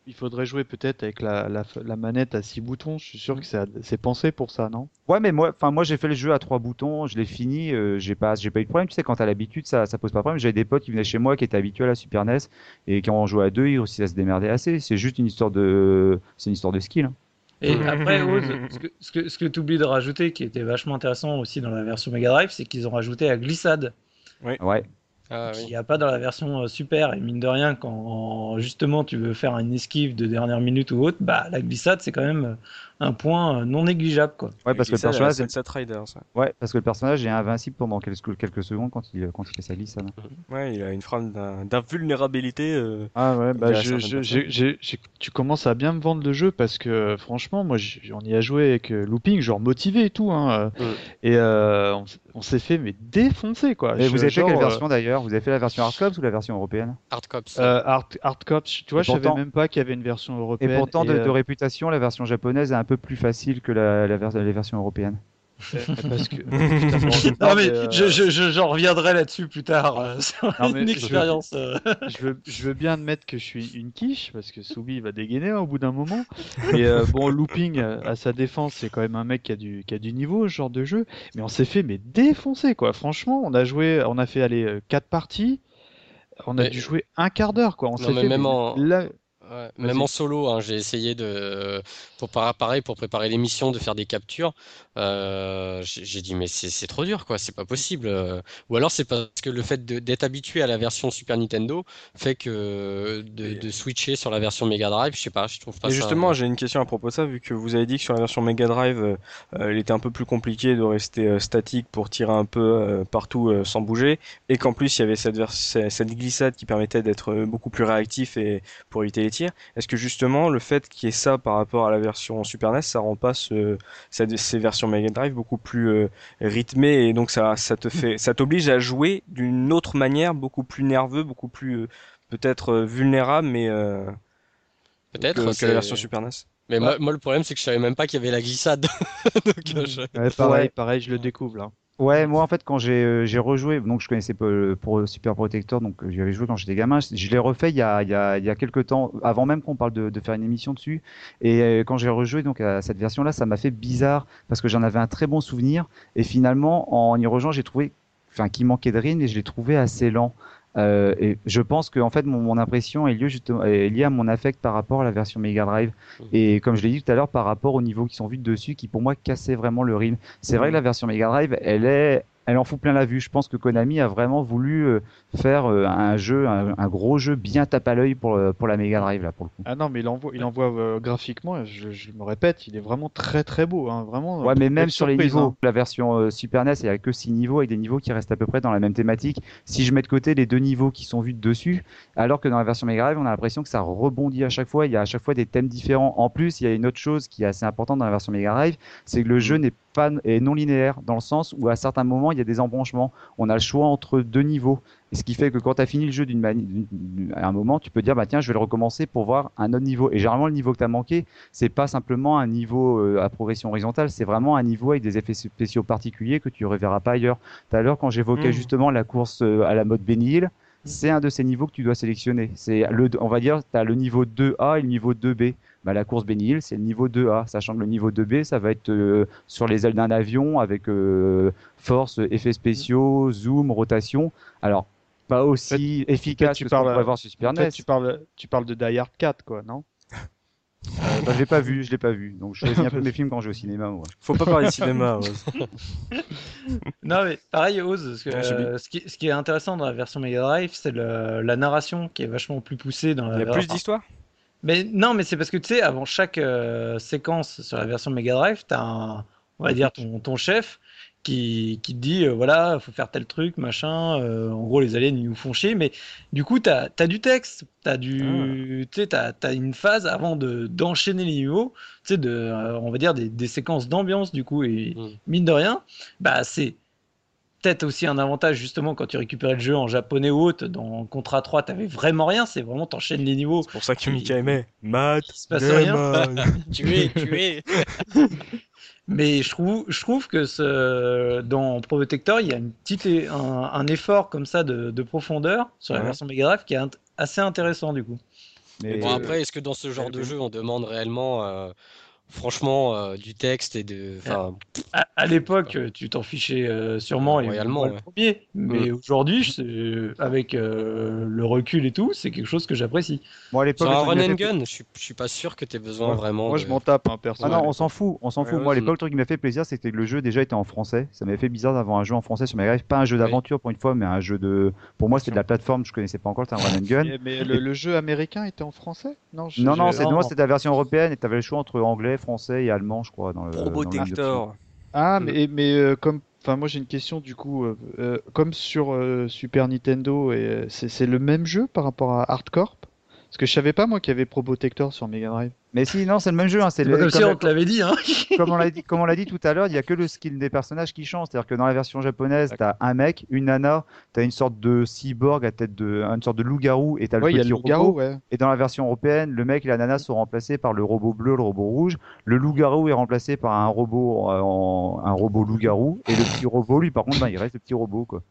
il faudrait jouer peut-être avec la, la, manette à six boutons. Je suis sûr que c'est pensé pour ça, non? Ouais, mais moi, enfin moi j'ai fait le jeu à trois boutons, je l'ai fini, euh, j'ai pas, j'ai pas eu de problème. Tu sais, quand t'as l'habitude, ça, ça pose pas de problème. J'avais des potes qui venaient chez moi qui étaient habitués à la Super NES et quand on jouait à deux, ils réussissaient à se démerder assez. C'est juste une histoire de, c'est une histoire de skill. Hein. Et après, ce que, ce que, ce que tu oublies de rajouter, qui était vachement intéressant aussi dans la version Mega Drive, c'est qu'ils ont rajouté la glissade. Oui. Ouais. Ah, Il n'y a pas dans la version euh, super. Et mine de rien, quand justement tu veux faire une esquive de dernière minute ou autre, bah la glissade c'est quand même un point euh, non négligeable quoi. Ouais, parce que le personnage c'est rider ça. Ouais, parce que le personnage est invincible pendant quelques, quelques secondes quand il quand il fait sa glissade. Ouais, il a une phrase d'invulnérabilité. Euh, ah ouais, bah je, tu commences à bien me vendre le jeu parce que franchement, moi on y a joué avec euh, Looping, genre motivé et tout hein, et on, s'est fait mais défoncer quoi. Et vous avez fait quelle version d'ailleurs? Vous avez fait la version Hardcops ou la version européenne? Hardcops. Hard, Hardcops, tu vois, je savais même pas qu'il y avait une version européenne. Et pourtant de, de réputation, la version japonaise est un peu plus facile que la, la, les versions européennes. Parce que... non mais euh, je, je, j'en reviendrai là-dessus plus tard. Euh, c'est une expérience. Euh. Je veux, je veux bien admettre que je suis une quiche parce que Soubi va dégainer hein, au bout d'un moment. Et bon, Looping à sa défense, c'est quand même un mec qui a du, qui a du niveau, ce genre de jeu. Mais on s'est fait mais défoncer quoi. Franchement, on a joué, on a fait aller quatre parties. On a dû jouer un quart d'heure quoi. On s'est fait même en... même en solo, hein, j'ai essayé de, pour pareil, pour préparer l'émission, de faire des captures. Euh, j'ai dit mais c'est trop dur quoi, c'est pas possible. Ou alors c'est parce que le fait d'être habitué à la version Super Nintendo fait que de, switcher sur la version Mega Drive, je sais pas, je trouve pas. Et justement, j'ai une question à propos de ça, vu que vous avez dit que sur la version Mega Drive, il était un peu plus compliqué de rester statique pour tirer un peu partout sans bouger, et qu'en plus il y avait cette, cette glissade qui permettait d'être beaucoup plus réactif et pour éviter les tirs. Est-ce que justement le fait qu'il y ait ça par rapport à la version Super NES, ça rend pas ce, ces versions Mega Drive beaucoup plus euh, rythmées et donc ça, ça te fait, ça t'oblige à jouer d'une autre manière, beaucoup plus nerveux, beaucoup plus euh, peut-être euh, vulnérable, mais peut-être que, la version Super NES. Mais moi, le problème, c'est que je savais même pas qu'il y avait la glissade. pareil, pareil, je le découvre là. Ouais, moi en fait quand j'ai euh, j'ai rejoué, donc je connaissais pas pour Super Protector, donc euh, j'y avais joué quand j'étais gamin. Je l'ai refait il y a il y a il y a quelques temps, avant même qu'on parle de, de, faire une émission dessus. Et euh, quand j'ai rejoué donc à cette version-là, ça m'a fait bizarre parce que j'en avais un très bon souvenir. Et finalement, en y rejoignant, j'ai trouvé, enfin, qu'il manquait de rythme et je l'ai trouvé assez lent. Euh, et je pense que en fait mon, mon impression est liée, justement, est liée à mon affect par rapport à la version Mega Drive mmh. et comme je l'ai dit tout à l'heure par rapport au niveau qui sont vus dessus qui pour moi cassait vraiment le rythme. C'est vrai mmh. que la version Mega Drive elle est elle en fout plein la vue. Je pense que Konami a vraiment voulu euh, faire euh, un jeu, un, gros jeu bien tape à l'œil pour, euh, pour la Mega Drive là pour le coup. Ah non, mais il envoie, il envoie graphiquement, je, me répète, il est vraiment très très beau, hein, vraiment. Ouais, mais même sur les niveaux, hein. la version Super NES, il y a que 6 niveaux avec des niveaux qui restent à peu près dans la même thématique. Si je mets de côté les deux niveaux qui sont vus de dessus, alors que dans la version Mega Drive, on a l'impression que ça rebondit à chaque fois. Il y a à chaque fois des thèmes différents. En plus, il y a une autre chose qui est assez importante dans la version Mega Drive, c'est que le jeu n'est pas est non linéaire dans le sens où à certains moments il y a des embranchements. On a le choix entre deux niveaux. Et ce qui fait que quand tu as fini le jeu d'une à un moment, tu peux dire bah tiens, je vais le recommencer pour voir un autre niveau. Et généralement le niveau que tu as manqué, c'est pas simplement un niveau euh, à progression horizontale, c'est vraiment un niveau avec des effets spéciaux particuliers que tu reverras pas ailleurs. Tout à l'heure quand j'évoquais mmh. justement la course euh, à la mode Benny mmh. c'est un de ces niveaux que tu dois sélectionner. C'est le on va dire tu as le niveau 2A et le niveau 2B bah, la course Benny Hill, c'est le niveau 2A, sachant que le niveau 2B, ça va être euh, sur les ailes d'un avion avec euh, force, effets spéciaux, zoom, rotation. Alors, pas aussi efficace que tu parles, ce voir sur Super NES. Tu parles, tu parles de Die Hard 4, quoi, non? Euh, bah, je l'ai pas vu, je l'ai pas vu. Donc je choisis un peu mes films quand je vais au cinéma. Faut pas parler de cinéma. non mais pareil, Oz, euh, ce, qui, ce, qui, est intéressant dans la version Mega Drive, c'est la narration qui est vachement plus poussée dans la. Il y a plus d'histoire. Mais non, mais c'est parce que tu sais, avant chaque euh, séquence sur la version Mega Drive, tu as un, on va dire ton, ton chef qui, qui te dit euh, voilà, faut faire tel truc, machin. Euh, en gros, les aliens ils nous font chier, mais du coup, tu as, du texte, tu as, du, ah. tu as, as, une phase avant d'enchaîner les niveaux, tu sais, de, on va dire des, des séquences d'ambiance, du coup, et mm. mine de rien, bah c'est peut-être aussi un avantage justement quand tu récupérais le jeu en japonais ou autre. Dans Contra 3, t'avais vraiment rien. C'est vraiment t'enchaînes les niveaux. C'est pour ça que Mika aimait. Matt, se passe rien. tu es, tu es. Mais je trouve, je trouve que ce, dans Protector, il y a une petite, un, effort comme ça de, profondeur sur la version Mega Drive qui est assez intéressant du coup. Mais bon, après, est-ce que dans ce genre de jeu, on demande réellement euh, franchement euh, du texte et de à, à l'époque tu t'en fichais euh, sûrement royalement le premier. Mais mm. aujourd'hui avec euh, le recul et tout c'est quelque chose que j'apprécie. Moi à l'époque un run and gun je, suis pas sûr que tu aies besoin vraiment moi je m'en tape hein, ah non on s'en fout on s'en fout. Moi à l'époque le truc qui m'a fait plaisir c'était que le jeu déjà était en français. Ça m'avait fait bizarre d'avoir un jeu en français sur Mega Drive pas un jeu d'aventure pour une fois mais un jeu de pour moi c'était de la plateforme je connaissais pas encore c'était un run and gun. Mais, le, jeu américain était en français? Non non non c'est la version européenne et tu avais le choix entre anglais français et allemand, je crois. Dans le, Probotector. Ah, mais, mais euh, comme. Enfin, moi j'ai une question du coup. Euh, euh, comme sur Super Nintendo, et c'est le même jeu par rapport à Hardcore Parce que je savais pas moi qu'il y avait Probotector sur Mega Drive. Mais si, non, c'est le même jeu. Hein, c'est le, comme, on te l'avait dit. Hein. comme on l'a dit, comme on l'a dit tout à l'heure, il y a que le skill des personnages qui change. C'est-à-dire que dans la version japonaise, t'as un mec, une nana, t'as une sorte de cyborg à tête de, une sorte de loup-garou et t'as le petit robot. Ouais. Et dans la version européenne, le mec et la nana sont remplacés par le robot bleu, le robot rouge. Le loup-garou est remplacé par un robot, euh, en, un robot loup-garou. Et le petit robot, lui, par contre, ben, il reste le petit robot, quoi.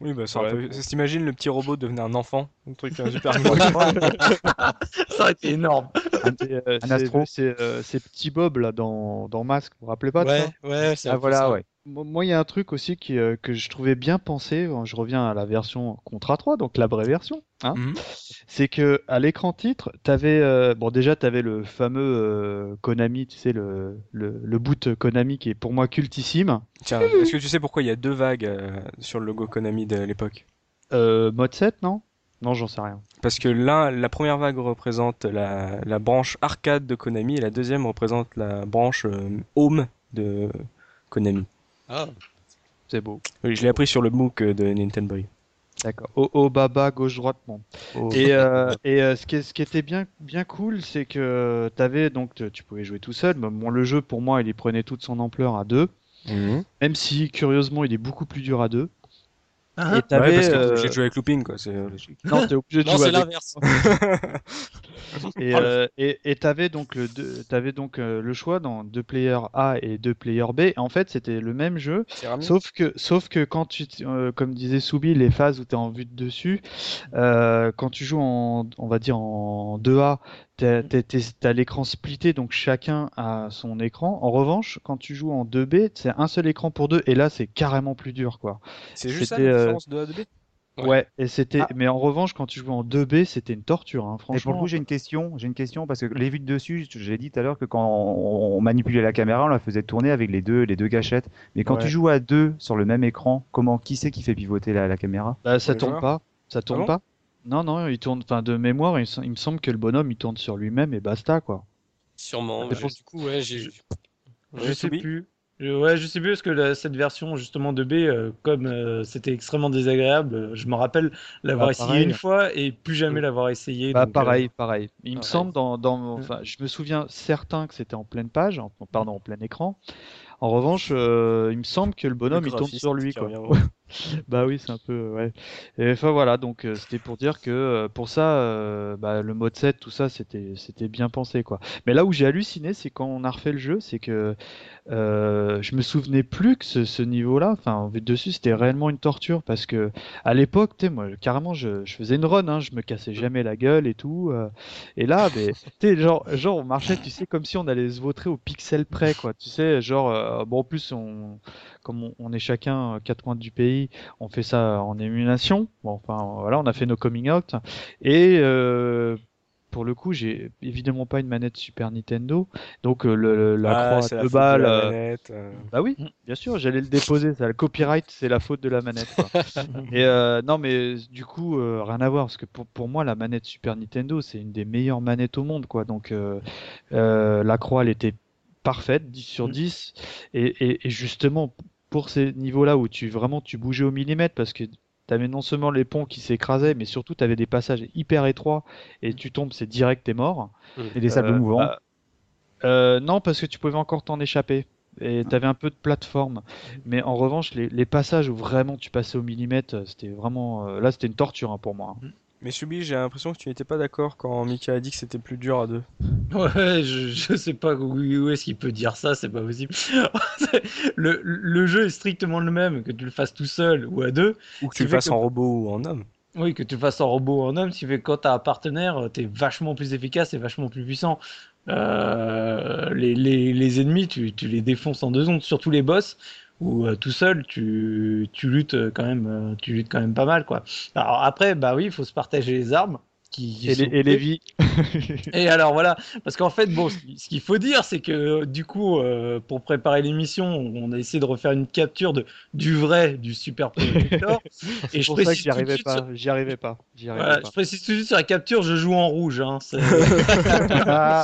Oui, bah, c'est un peu... T'imagines le petit robot devenir un enfant Un truc un super Ça aurait été énorme. Euh, c'est euh, Petit Bob là dans, dans Masque, vous vous rappelez pas Ouais, ouais, c'est ah, voilà, ouais. Moi, il y a un truc aussi qui, euh, que je trouvais bien pensé. Je reviens à la version Contra 3, donc la vraie version. Hein, mhm. C'est que à l'écran titre, t'avais euh, bon déjà t'avais le fameux euh, Konami, tu sais le, le, le, boot Konami qui est pour moi cultissime. Tiens, est-ce que tu sais pourquoi il y a deux vagues sur le logo Konami de l'époque? Mode 7, non? Non, j'en sais rien. Parce que là, la première vague représente la, la, branche arcade de Konami et la deuxième représente la branche home de Konami. Ah, c'est beau. Oui, je l'ai appris sur le MOOC de Nintendo. D'accord. Au, baba, gauche, droite, bon. Et, euh, et euh, ce, qui, ce, qui, était bien, bien cool, c'est que avais, donc, tu pouvais jouer tout seul. Mais bon, le jeu, pour moi, il y prenait toute son ampleur à deux. Mhm. Même si, curieusement, il est beaucoup plus dur à deux. Ah, et t'avais, ouais, parce que obligé de jouer avec looping, quoi. C'est non, t'es obligé de non, jouer. Non, c'est l'inverse. et euh, et t'avais donc le avais donc euh, le choix dans deux players A et deux players B. En fait, c'était le même jeu, sauf que sauf que quand tu, euh, comme disait Soubi, les phases où t'es en vue de dessus, euh, quand tu joues en, on va dire en 2A, T'as l'écran splitté, donc chacun a son écran. En revanche, quand tu joues en 2B, c'est un seul écran pour deux, et là c'est carrément plus dur, quoi. C'est juste ça la différence de A 2B Ouais. et c'était. Ah. Mais en revanche, quand tu jouais en 2B, c'était une torture, hein, franchement. Et pour le coup, j'ai une question. J'ai une question parce que les vues de dessus, j'ai dit tout à l'heure que quand on, manipulait la caméra, on la faisait tourner avec les deux, les deux gâchettes. Mais quand tu joues à deux sur le même écran, comment, qui c'est qui fait pivoter la, la caméra? Bah, ça tourne pas. Ça tourne ah pas. Non, non, il tourne. Enfin, de mémoire, il, me semble que le bonhomme, il tourne sur lui-même et basta, quoi. Sûrement. du coup, ouais, j'ai. Je, sais plus. Ouais, je sais plus parce que cette version justement de B, euh, comme euh, c'était extrêmement désagréable, euh, je me rappelle l'avoir bah, essayé une fois et plus jamais l'avoir essayé. Bah, pareil, pareil. Il me semble dans, dans, enfin, je me souviens certain que c'était en pleine page, pardon, en plein écran. En revanche, il me semble que le bonhomme il tourne sur lui, quoi. bah oui, c'est un peu ouais. Et enfin voilà, donc euh, c'était pour dire que euh, pour ça, euh, bah, le mode 7, tout ça, c'était c'était bien pensé quoi. Mais là où j'ai halluciné, c'est quand on a refait le jeu, c'est que je me souvenais plus que ce, niveau-là, enfin dessus, c'était réellement une torture parce que à l'époque, tu moi carrément, je, faisais une run, hein, je me cassais jamais la gueule et tout. et là, ben, tu genre genre on marchait, tu sais, comme si on allait se vautrer au pixel près quoi. Tu sais, genre bon en plus on comme on, est chacun quatre coins du pays, on fait ça en émulation. Bon, enfin voilà, on a fait nos coming out et euh, pour le coup, j'ai évidemment pas une manette Super Nintendo, donc euh, le, la ah, croix de balle. Euh, bah oui, bien sûr, j'allais le déposer. Ça, le copyright, c'est la faute de la manette. et non, mais du coup, rien à voir, parce que pour, pour moi, la manette Super Nintendo, c'est une des meilleures manettes au monde, quoi. Donc la croix, elle était parfaite, 10 sur 10. Mm. Et, et, et justement, pour ces niveaux-là où tu vraiment tu bougeais au millimètre parce que tu avais non seulement les ponts qui s'écrasaient, mais surtout tu avais des passages hyper étroits et tu tombes, c'est direct, t'es mort. Et des sables euh, mouvants. Bah, euh, non, parce que tu pouvais encore t'en échapper. Et tu avais un peu de plateforme. Mais en revanche, les, passages où vraiment tu passais au millimètre, c'était vraiment. Euh, là, c'était une torture hein, pour moi. Mais Subi, j'ai l'impression que tu n'étais pas d'accord quand Mika a dit que c'était plus dur à deux. Ouais, je, je sais pas où, est-ce qu'il peut dire ça, c'est pas possible. le, le, jeu est strictement le même, que tu le fasses tout seul ou à deux. Ou que tu le fasses en robot ou en homme. Oui, que tu le fasses en robot ou en homme, qui fait que quand tu as un partenaire, tu es vachement plus efficace et vachement plus puissant. Euh, les, les, les, ennemis, tu, tu les défonces en deux ondes, surtout les boss où euh, tout seul tu, tu luttes quand même euh, tu luttes quand même pas mal quoi. Alors après bah oui il faut se partager les armes qui, et, les, et, vies. et alors voilà, parce qu'en fait, bon, ce qu'il faut dire, c'est que du coup, euh, pour préparer l'émission, on a essayé de refaire une capture de, du vrai, du Super Protector. et je précise j'y arrivais pas. J'y arrivais pas. Voilà, Je précise tout de suite sur la capture, je joue en rouge. Hein,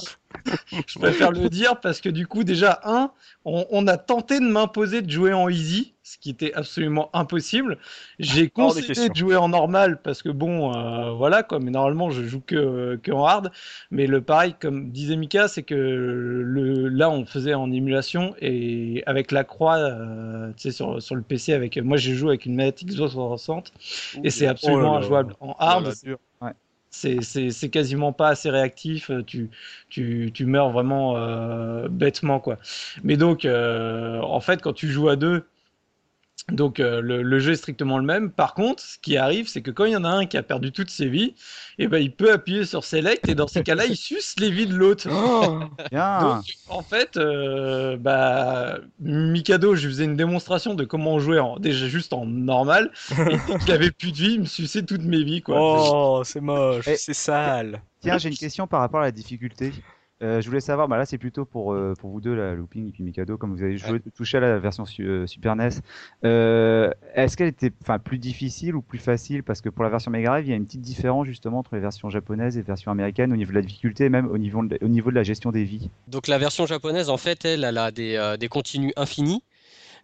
je préfère le dire parce que du coup, déjà, un, on, a tenté de m'imposer de jouer en easy, ce qui était absolument impossible. J'ai conseillé de jouer en normal parce que bon, euh, voilà quoi, mais normalement je joue que, que en hard. Mais le pareil, comme disait Mika, c'est que le, là on faisait en émulation et avec la croix, euh, tu sais, sur, sur le PC, avec moi j'ai joué avec une manette Xbox 360 et c'est absolument oh injouable. En hard, c'est quasiment pas assez réactif, euh, tu, tu, tu meurs vraiment euh, bêtement quoi. Mais donc, euh, en fait, quand tu joues à deux, Donc euh, le, jeu est strictement le même. Par contre, ce qui arrive, c'est que quand il y en a un qui a perdu toutes ses vies, et eh ben, il peut appuyer sur Select et dans ces cas-là, il suce les vies de l'autre. Oh, Donc en fait, euh, bah, Mikado, je faisais une démonstration de comment jouer en, déjà juste en normal. Et qu'il avait plus de vie, il me suçait toutes mes vies. Quoi. Oh, c'est moche, c'est sale. Tiens, j'ai une question par rapport à la difficulté. Euh, je voulais savoir, bah là c'est plutôt pour, euh, pour vous deux, la Looping et puis Mikado, comme vous avez joué, touché à la version euh, Super NES. Est-ce qu'elle était plus difficile ou plus facile? Parce que pour la version Mega Drive, il y a une petite différence justement entre les versions japonaises et les versions américaines au niveau de la difficulté et même au niveau de, au niveau de la gestion des vies. Donc la version japonaise, en fait, elle, elle a des, des continus infinis.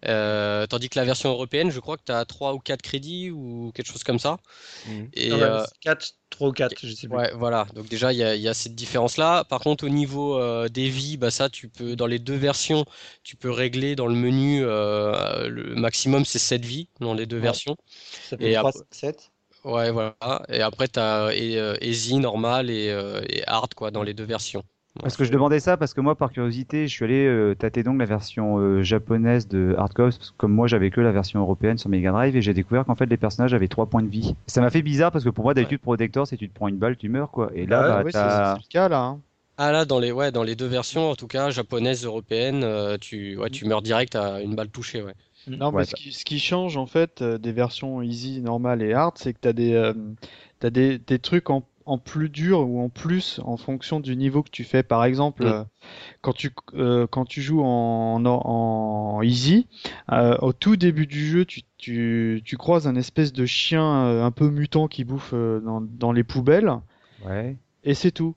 Euh, tandis que la version européenne, je crois que tu as 3 ou 4 crédits ou quelque chose comme ça. Mmh. Et, 4, 3 ou 4, je sais plus. Ouais, voilà. Donc déjà, il y, a cette différence-là. Par contre, au niveau euh, des vies, bah, ça, tu peux, dans les deux versions, tu peux régler dans le menu, euh, le maximum, c'est 7 vies dans les deux versions. Ça fait et 3, 7 Ouais, voilà. Et après, tu as Easy, normal et, et, hard quoi, dans les deux versions. Parce que je demandais ça parce que moi, par curiosité, je suis allé euh, tâter donc la version euh, japonaise de Hardcore, parce que comme moi, j'avais que la version européenne sur Mega Drive et j'ai découvert qu'en fait, les personnages avaient 3 points de vie. Ça m'a fait bizarre parce que pour moi, d'habitude, Protector, c'est tu te prends une balle, tu meurs quoi. Et là, bah, c'est le cas là. Hein. Ah là, dans les, ouais, dans les deux versions, en tout cas, japonaise, européenne, euh, tu, ouais, tu meurs direct à une balle touchée. Ouais. Non, mais ce qui, ce qui, change en fait des versions easy, normal et hard, c'est que tu as, des, as des, des trucs en en plus dur ou en plus en fonction du niveau que tu fais. Par exemple, euh, quand, tu, euh, quand tu joues en, en, easy, euh, au tout début du jeu, tu, tu, tu croises un espèce de chien un peu mutant qui bouffe dans, dans les poubelles. Ouais. Et c'est tout.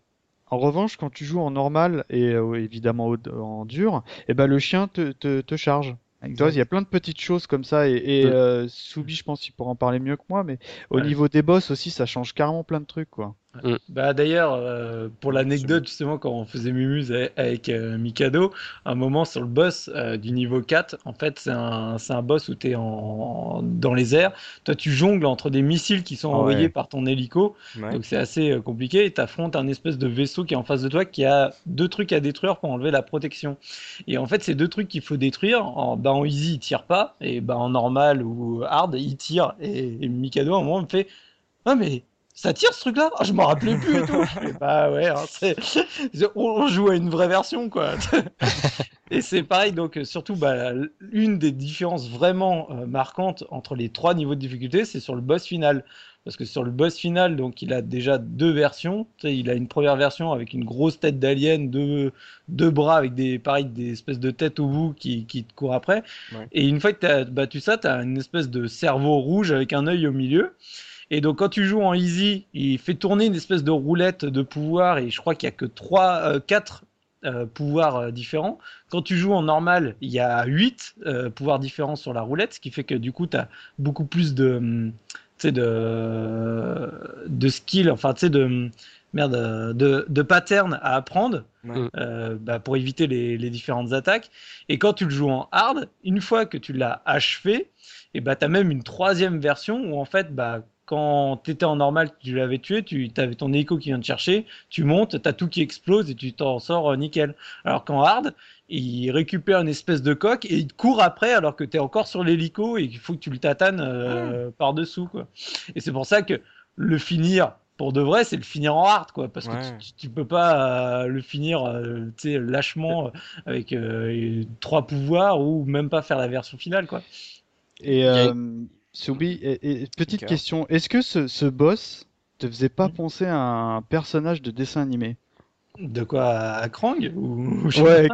En revanche, quand tu joues en normal et évidemment en dur, eh ben le chien te, te, te charge. Il y a plein de petites choses comme ça et, et mm. Soubi, je pense qu'il pourra en parler mieux que moi, mais au niveau des boss aussi, ça change carrément plein de trucs, quoi. Mm. Bah d'ailleurs, euh, pour l'anecdote justement, quand on faisait Mumuse avec, euh, Mikado, un moment sur le boss euh, du niveau 4, en fait c'est un, un boss où tu es en, dans les airs, toi tu jongles entre des missiles qui sont envoyés par ton hélico, donc c'est assez compliqué, et tu affrontes un espèce de vaisseau qui est en face de toi qui a deux trucs à détruire pour enlever la protection. Et en fait ces deux trucs qu'il faut détruire, en, bah, en easy il tire pas, et bah, en normal ou hard il tire, et, et Mikado à un moment me fait... Ah mais ça tire ce truc-là? Ah, Je m'en rappelais plus et tout. bah ouais, hein, on joue à une vraie version quoi. et c'est pareil, donc euh, surtout, bah, une des différences vraiment euh, marquantes entre les trois niveaux de difficulté, c'est sur le boss final. Parce que sur le boss final, donc il a déjà deux versions. il a une première version avec une grosse tête d'alien, deux, deux bras avec des, pareil, des espèces de têtes au bout qui, qui te courent après. Et une fois que tu as battu ça, tu as une espèce de cerveau rouge avec un œil au milieu. Et donc quand tu joues en easy, il fait tourner une espèce de roulette de pouvoir et je crois qu'il y a que 3, euh, 4 euh, pouvoirs euh, différents. Quand tu joues en normal, il y a 8 euh, pouvoirs différents sur la roulette, ce qui fait que du coup tu as beaucoup plus de, hum, de, de skill, enfin tu sais de merde, de, de patterns à apprendre euh, bah, pour éviter les, les, différentes attaques. Et quand tu le joues en hard, une fois que tu l'as achevé, et bah, tu as même une troisième version où en fait, bah, quand tu étais en normal, tu l'avais tué, tu avais ton écho qui vient te chercher, tu montes, tu as tout qui explose et tu t'en sors euh, nickel. Alors qu'en hard, il récupère une espèce de coque et il court après alors que tu es encore sur l'hélico et qu'il faut que tu le tatanes euh, par-dessous. quoi. Et c'est pour ça que le finir pour de vrai, c'est le finir en hard, quoi, parce que tu, tu, peux pas euh, le finir, lâchement avec trois pouvoirs ou même pas faire la version finale, quoi. Et Soubi, et, petite question, est-ce que ce, ce, boss te faisait pas hmm. penser à un personnage de dessin animé? De quoi à Krang ou... Ouais,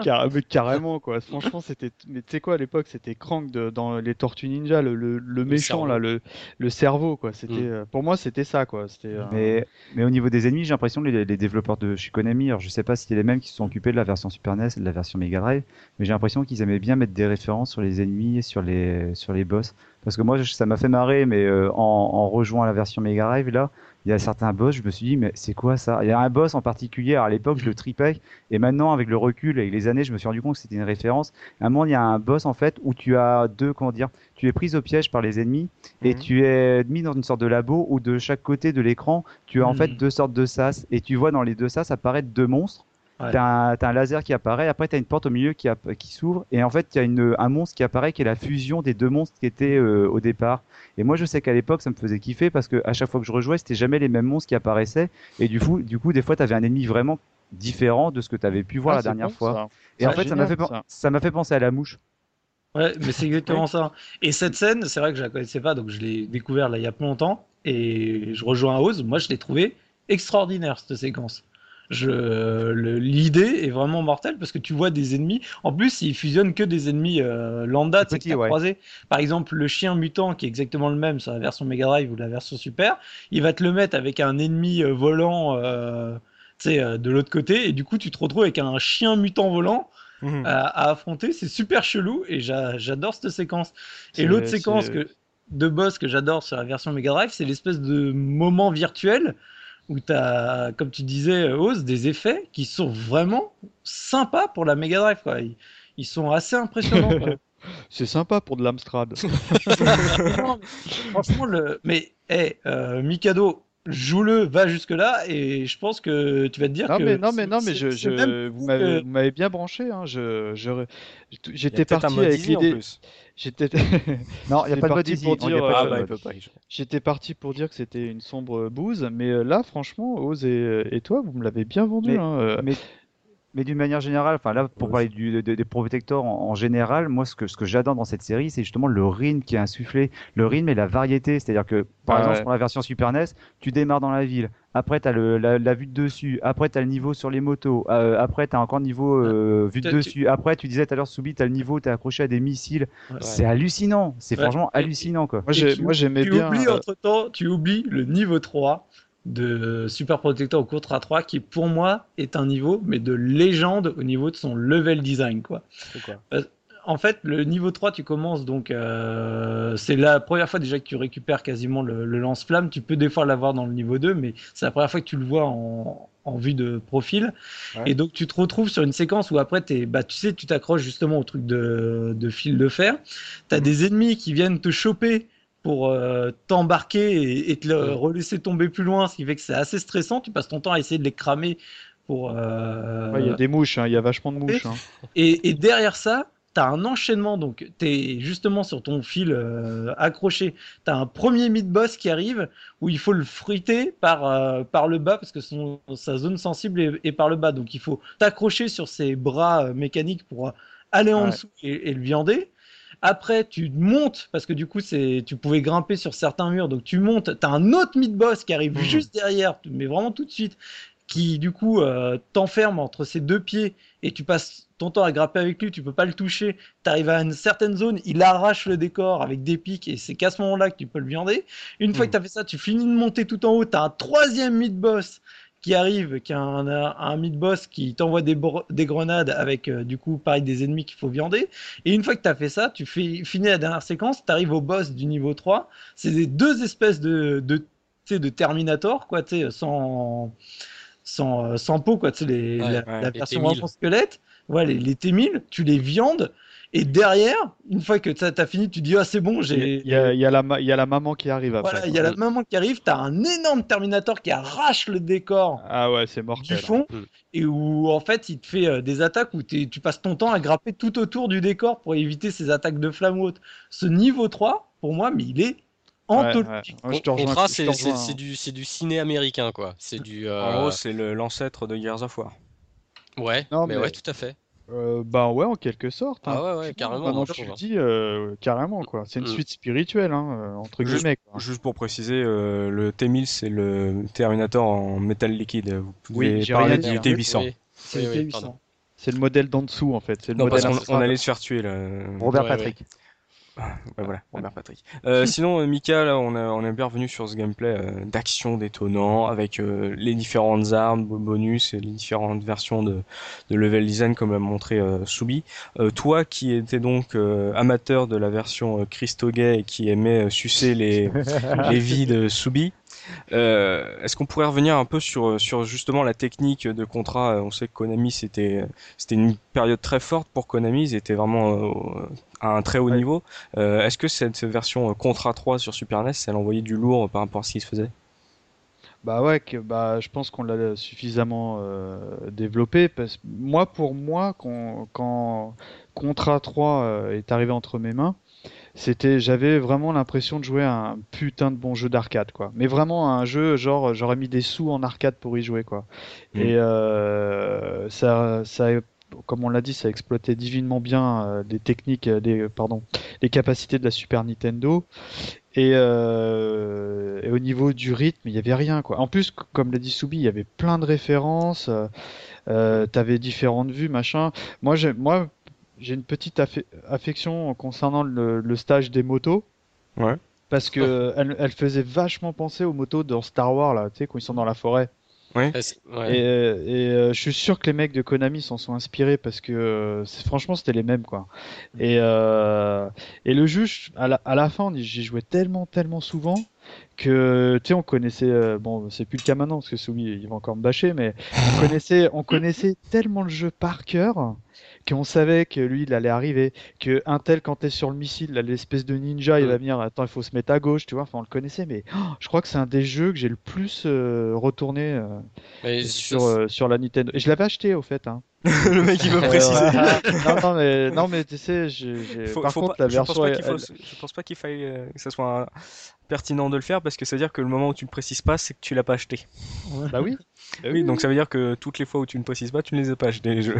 carrément quoi. Franchement, c'était. Mais tu sais quoi, à l'époque, c'était Krang de, dans les Tortues Ninja, le, le, méchant là, le, le cerveau quoi. C'était, mm. euh, pour moi, c'était ça quoi. C'était. Euh, mais, mais au niveau des ennemis, j'ai l'impression que les, les, développeurs de chez Konami, alors je sais pas si c'était les mêmes qui se sont occupés de la version Super NES et de la version Mega Drive, mais j'ai l'impression qu'ils aimaient bien mettre des références sur les ennemis et sur les sur les boss. Parce que moi, ça m'a fait marrer, mais euh, en, en rejoignant la version Mega Drive là, il y a certains boss, je me suis dit, mais c'est quoi ça? Il y a un boss en particulier, à l'époque, je le tripais, et maintenant, avec le recul et les années, je me suis rendu compte que c'était une référence. À un moment, il y a un boss, en fait, où tu as deux, comment dire, tu es pris au piège par les ennemis, et mhm. tu es mis dans une sorte de labo où de chaque côté de l'écran, tu as en fait mhm. deux sortes de sas, et tu vois dans les deux sas apparaître deux monstres. T'as un, laser qui apparaît, après t'as une porte au milieu qui, qui s'ouvre, et en fait il y a un monstre qui apparaît qui est la fusion des deux monstres qui étaient euh, au départ. Et moi je sais qu'à l'époque ça me faisait kiffer parce que à chaque fois que je rejouais c'était jamais les mêmes monstres qui apparaissaient, et du coup, du coup des fois t'avais un ennemi vraiment différent de ce que t'avais pu voir ah, la dernière fois. Et en fait ça m'a fait, ça m'a fait penser à la mouche. Ouais, mais c'est exactement ça. Et cette scène, c'est vrai que je la connaissais pas, donc je l'ai découvert là il y a pas longtemps, et je rejoins Oz. Moi je l'ai trouvé extraordinaire cette séquence. Je, l'idée est vraiment mortelle parce que tu vois des ennemis. En plus, ils fusionnent que des ennemis euh, lambda, tu croisé. Par exemple, le chien mutant qui est exactement le même sur la version Mega Drive ou la version Super, il va te le mettre avec un ennemi euh, volant, euh, euh, de l'autre côté, et du coup, tu te retrouves avec un chien mutant volant. Mhm. À, affronter, c'est super chelou et j'adore cette séquence. Et l'autre séquence que, de boss que j'adore sur la version Mega Drive, c'est l'espèce de moment virtuel où tu as, comme tu disais, Oz, des effets qui sont vraiment sympas pour la Mega Drive. Quoi. Ils, sont assez impressionnants. C'est sympa pour de l'Amstrad. franchement, le... mais hey, euh, Mikado, joue-le, va jusque-là, et je pense que tu vas te dire non, que. Mais, non, mais non, mais je, je vous m'avez bien branché. Hein, je, j'étais parti avec l'idée. J'étais. non, il n'y a pas de mode pour dire. Ah, bah, J'étais parti pour dire que c'était une sombre bouse, mais euh, là, franchement, Oz et, toi, vous me l'avez bien vendu. Mais, hein, euh. mais, mais d'une manière générale, enfin là, pour parler du, des Protectors en, en, général, moi, ce que, ce que j'adore dans cette série, c'est justement le rythme qui est insufflé, le rythme et la variété. C'est-à-dire que, par exemple, pour la version Super NES, tu démarres dans la ville. Après tu as la, la, vue de dessus, après tu as le niveau sur les motos, euh, après tu as encore le niveau euh, vue de dessus, après tu disais tout à l'heure Soubi, tu as le niveau, tu es accroché à des missiles. C'est hallucinant, c'est franchement hallucinant quoi. Moi j'aimais bien. Oublies, euh, entre temps, tu oublies le niveau 3 de Super Protector au Contra 3 qui pour moi est un niveau mais de légende au niveau de son level design quoi. quoi? En fait, le niveau 3, tu commences donc. Euh, c'est la première fois déjà que tu récupères quasiment le, lance-flamme. Tu peux des fois l'avoir dans le niveau 2, mais c'est la première fois que tu le vois en, vue de profil. Et donc, tu te retrouves sur une séquence où après, es, bah, tu sais, tu t'accroches justement au truc de, fil de fer. Tu as mhm. des ennemis qui viennent te choper pour euh, t'embarquer et, te le relaisser tomber plus loin, ce qui fait que c'est assez stressant. Tu passes ton temps à essayer de les cramer pour. Euh, il y a des mouches, hein, il y a vachement de mouches. Hein. Et, et, derrière ça, tu as un enchaînement, donc tu es justement sur ton fil euh, accroché, tu as un premier mid-boss qui arrive où il faut le fruiter par, euh, par le bas parce que son, sa zone sensible est, par le bas. Donc il faut t'accrocher sur ses bras mécaniques pour aller en dessous et, le viander. Après, tu montes, parce que du coup, c'est, tu pouvais grimper sur certains murs, donc tu montes, tu as un autre mid-boss qui arrive mmh. juste derrière, mais vraiment tout de suite, qui du coup t'enferme entre ses deux pieds et tu passes ton temps à grapper avec lui, tu peux pas le toucher, tu arrives à une certaine zone, il arrache le décor avec des pics et c'est qu'à ce moment-là que tu peux le viander. Une fois que hmm. tu as fait ça, tu finis de monter tout en haut, tu as un troisième mid-boss qui arrive, qui a un, mid-boss qui t'envoie des, des, grenades avec euh, du coup pareil des ennemis qu'il faut viander. Et une fois que tu as fait ça, tu fais, finis la dernière séquence, tu arrives au boss du niveau 3. C'est des deux espèces de, de, de Terminator, quoi, sans, sans, sans peau, quoi, les, la, la version vraiment squelette ouais, les, les T1000, tu les viandes. Et derrière, une fois que ça t'as fini, tu dis ah c'est bon, j'ai. Il y a, y, a la, y a la maman qui arrive après. Voilà, il y a la maman qui arrive. T'as un énorme Terminator qui arrache le décor. Ah ouais, c'est mortel. Du fond mm. et où en fait il te fait euh, des attaques où tu passes ton temps à grapper tout autour du décor pour éviter ces attaques de flammes hautes. Ce niveau 3, pour moi, mais il est anthologique. Ouais, Contra, c'est du, du ciné américain quoi. C'est du. Euh... En gros, c'est l'ancêtre de Gears of War. Ouais, non, mais, ouais, tout à fait. Euh, bah ouais, en quelque sorte. Hein. Ah ouais, ouais, carrément. je, hein. dis euh, carrément quoi. C'est une mm. suite spirituelle hein, euh, entre guillemets. Juste pour préciser, le T1000 c'est le Terminator en métal liquide. Vous pouvez oui, parler du T800. c'est le modèle d'en dessous en fait. Le non, parce qu'on allait se faire tuer là. Robert Patrick. Ouais, voilà, Robert Patrick. Euh, sinon, euh, Mika, là, on, a, on est bien revenu sur ce gameplay euh, d'action détonnant avec euh, les différentes armes, bonus et les différentes versions de, de level design comme a montré euh, Soubi. toi, qui étais donc amateur de la version Christo Gay et qui aimait sucer les, les vies de Soubi, euh, Est-ce qu'on pourrait revenir un peu sur, sur justement la technique de contrat? On sait que Konami c'était c'était une période très forte pour Konami, ils étaient vraiment à un très haut niveau. Euh, Est-ce que cette version contrat 3 sur Super NES, elle envoyait du lourd par rapport à ce qui se faisait? Bah ouais, que, bah, je pense qu'on l'a suffisamment développé. Parce... Moi, pour moi, quand, quand Contra 3 est arrivé entre mes mains, c'était j'avais vraiment l'impression de jouer un putain de bon jeu d'arcade quoi mais vraiment un jeu genre j'aurais mis des sous en arcade pour y jouer quoi mm. et euh, ça ça comme on l'a dit ça exploitait divinement bien euh, des techniques euh, des pardon les capacités de la Super Nintendo et, euh, et, au niveau du rythme, il y avait rien quoi. En plus, comme l'a dit Soubi, il y avait plein de références. Euh, T'avais différentes vues, machin. Moi, moi, j'ai une petite affection concernant le, stage des motos. Ouais. Parce que elle, elle, faisait vachement penser aux motos dans Star Wars, là, tu sais, quand ils sont dans la forêt. Ouais. Et, et euh, je suis sûr que les mecs de Konami s'en sont inspirés parce que euh, franchement c'était les mêmes quoi. Et, euh, et le juge à la, à la fin j'y jouais tellement tellement souvent que tu sais on connaissait euh, bon c'est plus le cas maintenant parce que Soumi il va encore me bâcher mais on connaissait on connaissait tellement le jeu par cœur qu'on savait que lui, il allait arriver, que un tel, quand t'es sur le missile, l'espèce de ninja, il va venir, attends, il faut se mettre à gauche, tu vois, enfin, on le connaissait, mais oh, je crois que c'est un des jeux que j'ai le plus euh, retourné euh, sur, euh, sur la Nintendo. Et je l'avais acheté, au fait, hein. le mec il veut préciser. non, non, mais, non, mais tu sais, j'ai, par contre, la version. Je pense pas qu'il, pense pas qu'il faille que ça soit pertinent de le faire parce que ça veut dire que le moment où tu ne précises pas, c'est que tu l'as pas acheté. Bah oui. Bah oui, donc ça veut dire que toutes les fois où tu ne précises pas, tu ne les as pas achetés les jeux.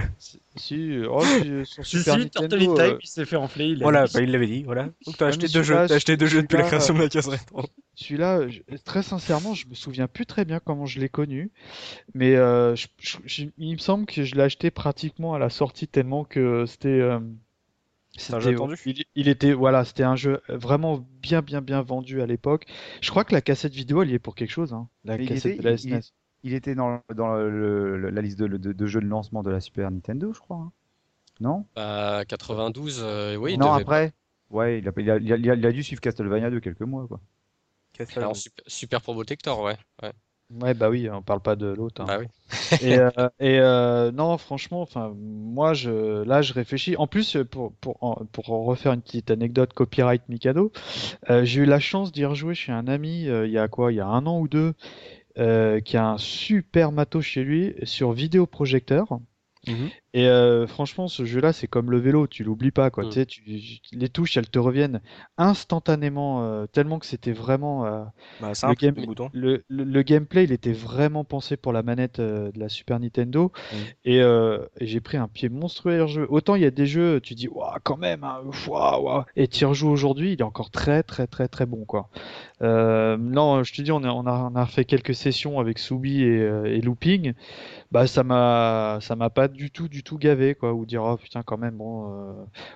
Si, oh, sur Super si, Nintendo, Type, euh... il s'est fait enfler. Il voilà, bah, il l'avait dit, voilà. Donc t'as acheté, deux jeux, as acheté deux jeux depuis la création de la case rétro. Celui-là, très sincèrement, je me souviens plus très bien comment je l'ai connu, mais euh, il me semble que je l'ai acheté pratiquement à la sortie tellement que c'était. Euh, il, était voilà, c'était un jeu vraiment bien bien bien vendu à l'époque. Je crois que la cassette vidéo elle y est pour quelque chose. Hein, la cassette de la SNES. Il, était dans, dans la liste de, de, jeux de lancement de la Super Nintendo, je crois. Hein. Non? Bah, 92, euh, oui. Non, après. Ouais, il a, il, a, il, a, dû suivre Castlevania de quelques mois, quoi. Alors, super, super Protector, ouais. ouais. Ouais, bah oui, on parle pas de l'autre. Hein. Bah oui. et, euh, et euh, non, franchement, enfin, moi, je, là, je réfléchis. En plus, pour, pour, pour refaire une petite anecdote copyright Mikado, euh, j'ai eu la chance d'y rejouer chez un ami il y a quoi Il y a un an ou deux, qui a un super matos chez lui sur vidéoprojecteur. Mhm. Et euh, franchement, ce jeu-là, c'est comme le vélo, tu l'oublies pas, quoi. Mm. Tu sais, tu, les touches, elles te reviennent instantanément, euh, tellement que c'était vraiment. Euh, bah, le, le, le, gameplay, il était vraiment pensé pour la manette de la Super Nintendo. Mm. Et, et j'ai pris un pied monstrueux à jeu. Autant il y a des jeux, tu dis, waouh, quand même, hein, waouh, et tu rejoues aujourd'hui, il est encore très, très, très, très bon, quoi. non, je te dis, on a, on a, on a fait quelques sessions avec Soubi et, et Looping bah ça m'a ça m'a pas du tout du tout gavé quoi ou dire oh putain quand même bon euh,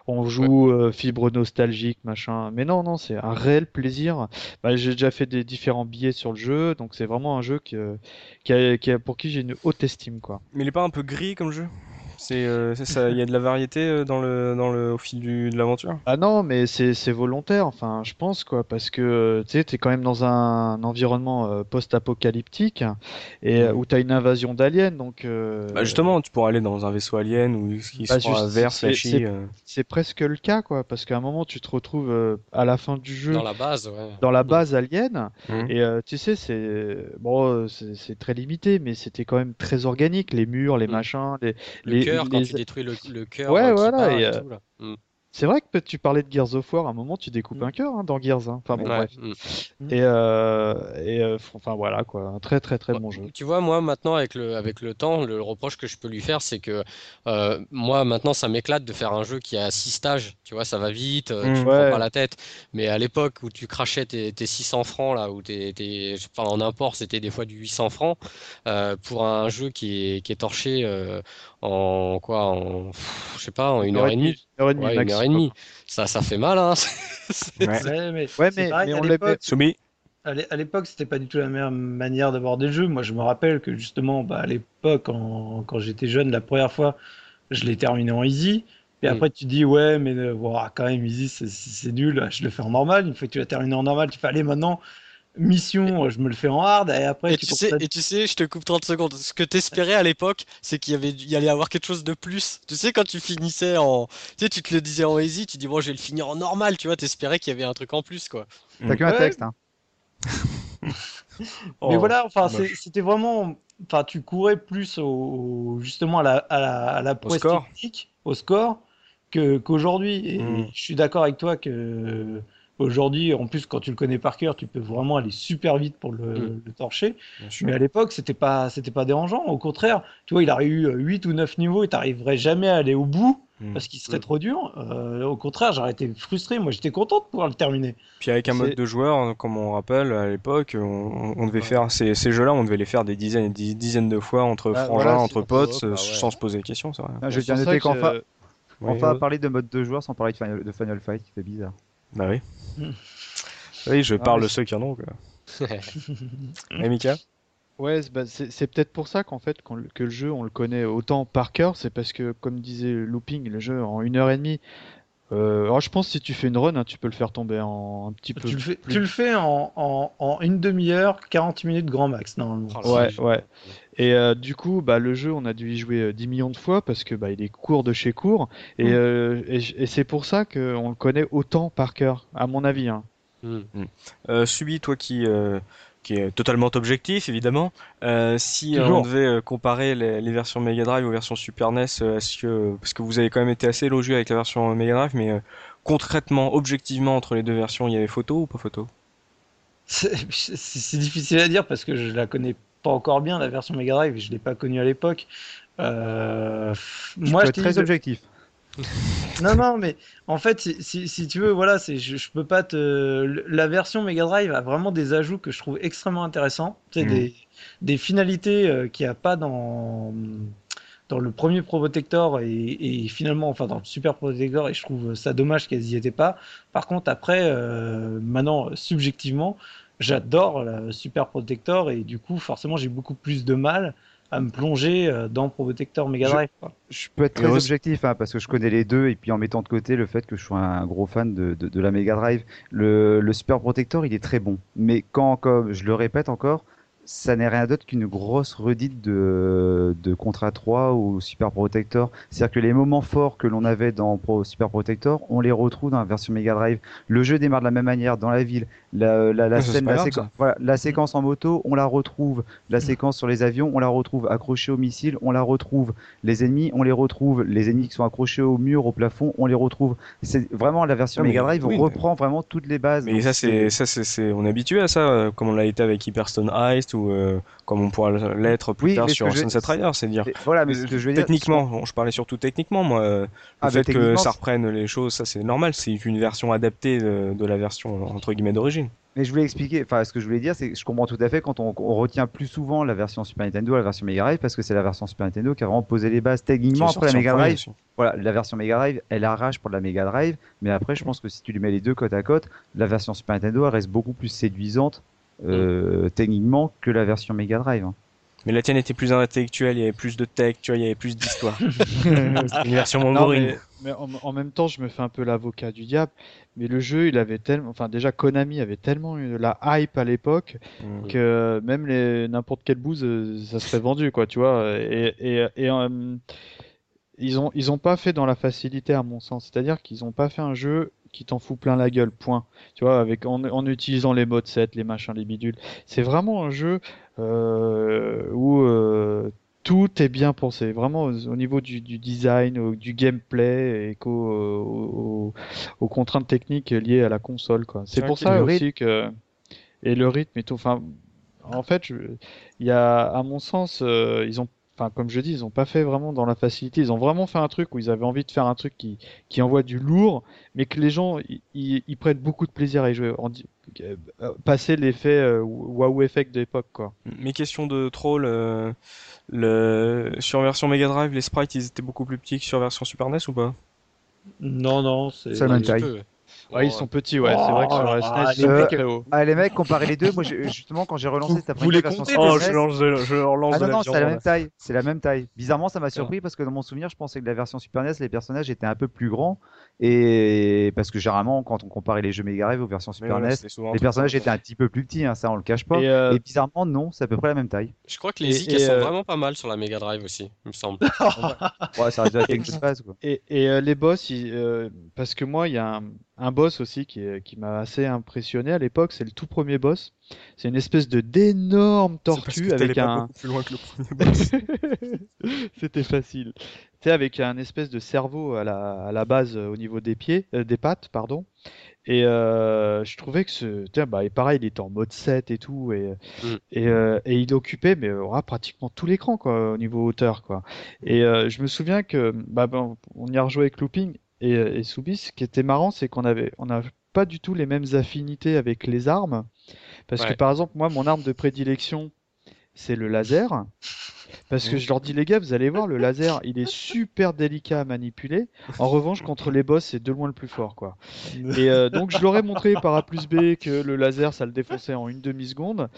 on joue euh, fibre nostalgique machin. Mais non non c'est un réel plaisir. Bah, j'ai déjà fait des différents billets sur le jeu donc c'est vraiment un jeu qui, qui, a, qui a, pour qui j'ai une haute estime quoi. Mais il est pas un peu gris comme jeu? Euh, c'est ça, il y a de la variété euh, dans le dans le au fil du, de l'aventure? Ah non, mais c'est c'est volontaire. Enfin, je pense quoi, parce que euh, tu sais, t'es quand même dans un, environnement post-apocalyptique et où t'as une invasion d'aliens, donc. Bah justement, tu pourrais aller dans un vaisseau alien où il bah, sera vert, flashy. C'est presque le cas quoi, parce qu'à un moment tu te retrouves à la fin du jeu. Dans la base, ouais. Dans la base alien, mmh. et tu sais, c'est bon, c'est très limité, mais c'était quand même très organique, les murs, les mmh. machins, les, les quand tu détruis le, le cœur. Ouais, voilà. Et, euh, mm. C'est vrai que tu parlais de Gears of War, à un moment tu découpes mm. un cœur hein, dans Gears. Hein. Enfin bon, bref. Mm. Et, euh, et euh, enfin voilà quoi, un très très très bon jeu. Tu vois, moi maintenant avec le, avec le temps, le reproche que je peux lui faire, c'est que euh, moi maintenant ça m'éclate de faire un jeu qui a 6 stages. Tu vois, ça va vite, tu prends pas la tête. Mais à l'époque où tu crachais tes, tes 600 francs là, où t'es, t'es, enfin, en import c'était des fois du 800 francs pour un jeu qui est, qui est torché en quoi en je sais pas en une, heure, et demie, une heure et demie, ouais, une heure et demie. ça ça fait mal hein ouais. mais, ouais, mais, mais on soumis à l'époque, c'était pas du tout la meilleure manière d'aborder le jeu. Moi, je me rappelle que justement, bah, à l'époque, quand j'étais jeune, la première fois, je l'ai terminé en easy. Et mm. après, tu dis, ouais, mais euh, quand même, easy, c'est nul. Je le fais en normal. Une fois que tu l'as terminé en normal, tu fais, aller maintenant, mission, je me le fais en hard et après. Et tu, sais, et tu sais, je te coupe 30 secondes. Ce que t'espérais à l'époque, c'est qu'il y avait, il y allait avoir quelque chose de plus. Tu sais, quand tu finissais en, tu sais, tu te le disais en easy, tu dis bon, je vais le finir en normal, tu vois, t'espérais qu'il y avait un truc en plus, quoi. T'as que un texte, hein. Mais oh, voilà, enfin, c'était vraiment. Enfin, tu courais plus au, justement à la, à la, au score. technique, au score, qu'aujourd'hui. et hmm. je suis d'accord avec toi que Aujourd'hui, en plus, quand tu le connais par cœur, tu peux vraiment aller super vite pour le, mm. torcher. Mais à l'époque, c'était pas, c'était pas dérangeant. Au contraire, tu vois, il aurait eu 8 ou 9 niveaux et t'arriverais jamais à aller au bout mm. parce qu'il serait mm. trop dur. Euh, au contraire, j'aurais été frustré. Moi, j'étais content de pouvoir le terminer. Puis avec un mode de joueur, hein, comme on rappelle, à l'époque, on, devait faire ces, ces jeux-là, on devait les faire des dizaines et des dizaines de fois entre bah, frangins, entre potes, bah sans se poser des questions. Ça, ah, je viens de noter qu'enfin, enfin, parler de mode de joueur sans parler de Final, de Final Fight, c'est bizarre. Bah oui. oui, je parle de ceux qui en ont. Et Mika? Ouais, bah, c'est peut-être pour ça qu'en fait que le jeu on le connaît autant par cœur, c'est parce que comme disait Looping, le jeu en une heure et demie. Euh, alors je pense que si tu fais une run, hein, tu peux le faire tomber en un petit peu. Tu le fais, tu le fais en, en, une demi-heure, 40 minutes grand max normalement. Oh ouais, ouais. Et euh, du coup, bah, le jeu, on a dû y jouer 10 euh, millions de fois parce que bah, il est court de chez court. Et, mm. euh, et, c'est pour ça qu'on le connaît autant par cœur, à mon avis. Hein. Mm. Mm. Subi, toi qui, qui est totalement objectif, évidemment, si on devait comparer les, versions Mega Drive aux versions Super NES, est-ce que, parce que vous avez quand même été assez élogieux avec la version Mega Drive, mais concrètement, objectivement, entre les deux versions, il y avait photo ou pas photo? C'est difficile à dire parce que je la connais pas encore bien la version Mega Drive, je l'ai pas connue à l'époque. Euh, moi, je très objectif. non, non, mais en fait, si, si, tu veux, voilà, c'est, je, je, peux pas te. La version Mega Drive a vraiment des ajouts que je trouve extrêmement intéressants. Tu sais, mm. des, des, finalités euh, qu'il n'y a pas dans dans le premier Pro Protector et, et, finalement, enfin dans le Super Protector, et je trouve ça dommage qu'elles y étaient pas. Par contre, après, euh, maintenant, subjectivement, j'adore la Super Protector et du coup, forcément, j'ai beaucoup plus de mal à me plonger euh, dans Protector Mega Drive. Je, peux être très objectif hein, parce que je connais les deux et puis en mettant de côté le fait que je sois un gros fan de, de, de la Mega Drive, le, le, Super Protector il est très bon. Mais quand, comme je le répète encore, ça n'est rien d'autre qu'une grosse redite de, de Contra 3 ou Super Protector. C'est-à-dire que les moments forts que l'on avait dans Super Protector, on les retrouve dans la version Mega Drive. Le jeu démarre de la même manière dans la ville. La, la, la, scène, la, voilà, la, séquence en moto, on la retrouve. La séquence sur les avions, on la retrouve. Accrochée au missile, on la retrouve. Les ennemis, on les retrouve. Les ennemis qui sont accrochés au mur, au plafond, on les retrouve. C'est vraiment la version Mega Drive on reprend vraiment toutes les bases. Mais ça, c'est, ça, c'est, on est habitué à ça, euh, comme on l'a été avec Hyperstone Heist ou euh, comme on pourra l'être plus tard sur Sunset Rider, c'est dire. Voilà, mais ce que je veux dire, techniquement, je parlais surtout techniquement, moi. Le ah, fait que ça reprenne les choses, ça c'est normal. C'est une version adaptée de, de la version entre guillemets d'origine. Mais je voulais expliquer, enfin, ce que je voulais dire, c'est que je comprends tout à fait quand on, retient plus souvent la version Super Nintendo à la version Mega Drive, parce que c'est la version Super Nintendo qui a vraiment posé les bases techniquement après la Mega Drive. Voilà, la version Mega Drive, elle arrache pour la Mega Drive, mais après, je pense que si tu lui mets les deux côte à côte, la version Super Nintendo, elle reste beaucoup plus séduisante euh, mm. techniquement que la version Mega Drive. Hein. Mais la tienne était plus intellectuelle, il y avait plus de tech, tu vois, il y avait plus d'histoire. C'était une version mongorine. Mais, en, même temps, je me fais un peu l'avocat du diable. Mais le jeu, il avait tellement, enfin déjà Konami avait tellement eu la hype à l'époque mm. que même les n'importe quelle bouse, euh, ça serait vendu, quoi, tu vois. Et, et, et euh, ils ont ils ont pas fait dans la facilité à mon sens. C'est-à-dire qu'ils ont pas fait un jeu qui t'en fout plein la gueule, point. Tu vois, avec en, en utilisant les modes 7, les machins, les bidules. C'est vraiment un jeu euh, où euh, tout est bien pensé, vraiment au, niveau du, du design, du gameplay et qu'aux aux, contraintes techniques liées à la console. Quoi. C'est pour ça aussi que et le rythme et tout. Enfin, en fait, il y a, à mon sens, euh, ils ont enfin comme je dis, ils ont pas fait vraiment dans la facilité. Ils ont vraiment fait un truc où ils avaient envie de faire un truc qui, qui envoie du lourd, mais que les gens ils prennent beaucoup de plaisir à y jouer. Euh, passer l'effet euh, wow effect de l'époque quoi. Mes questions de troll, euh, le... sur version Mega Drive, les sprites ils étaient beaucoup plus petits que sur version Super NES ou pas? Non non, c'est ça Ouais, ils sont petits, ouais. c'est vrai que sur la SNES, ils sont très hauts. Ah, les mecs, comparer les deux, moi, justement, quand j'ai relancé cet après-midi version Super oh, je, lance, je relance ah, non, non, c'est la même taille. C'est la même taille. Bizarrement, ça m'a surpris parce que dans mon souvenir, je pensais que la version Super NES, les personnages étaient un peu plus grands. Et parce que généralement, quand on comparait les jeux Mega Drive aux versions Super NES, les personnages étaient un petit peu plus petits, hein, ça on le cache pas. Et, euh, bizarrement, non, c'est à peu près la même taille. Je crois que les Zik, elles sont euh, vraiment pas mal sur la Mega Drive aussi, il me semble. ouais, ça reste quelque chose Et, et euh, les boss, parce que moi, il y a un un boss aussi qui, qui m'a assez impressionné à l'époque, c'est le tout premier boss. C'est une espèce de d'énorme tortue avec un. plus loin que le premier boss. C'était facile. Sais, avec un espèce de cerveau à la, à la base au niveau des pieds, des pattes, pardon. Et euh, je trouvais que ce. Tiens, bah, et pareil, il était en mode 7 et tout. Et, mm. et, euh, et, il occupait mais, pratiquement tout l'écran quoi, au niveau hauteur. Quoi. Et euh, je me souviens que. Bah, on y a rejoué avec Looping et, et Soubis. Ce qui était marrant, c'est qu'on avait. On n'a pas du tout les mêmes affinités avec les armes. Parce que par exemple, moi, mon arme de prédilection, c'est le laser. Parce que je leur dis, les gars, vous allez voir, le laser, il est super délicat à manipuler. En revanche, contre les boss, c'est de loin le plus fort, quoi. Et euh, donc, je leur ai montré par A plus B que le laser, ça le défonçait en une demi-seconde.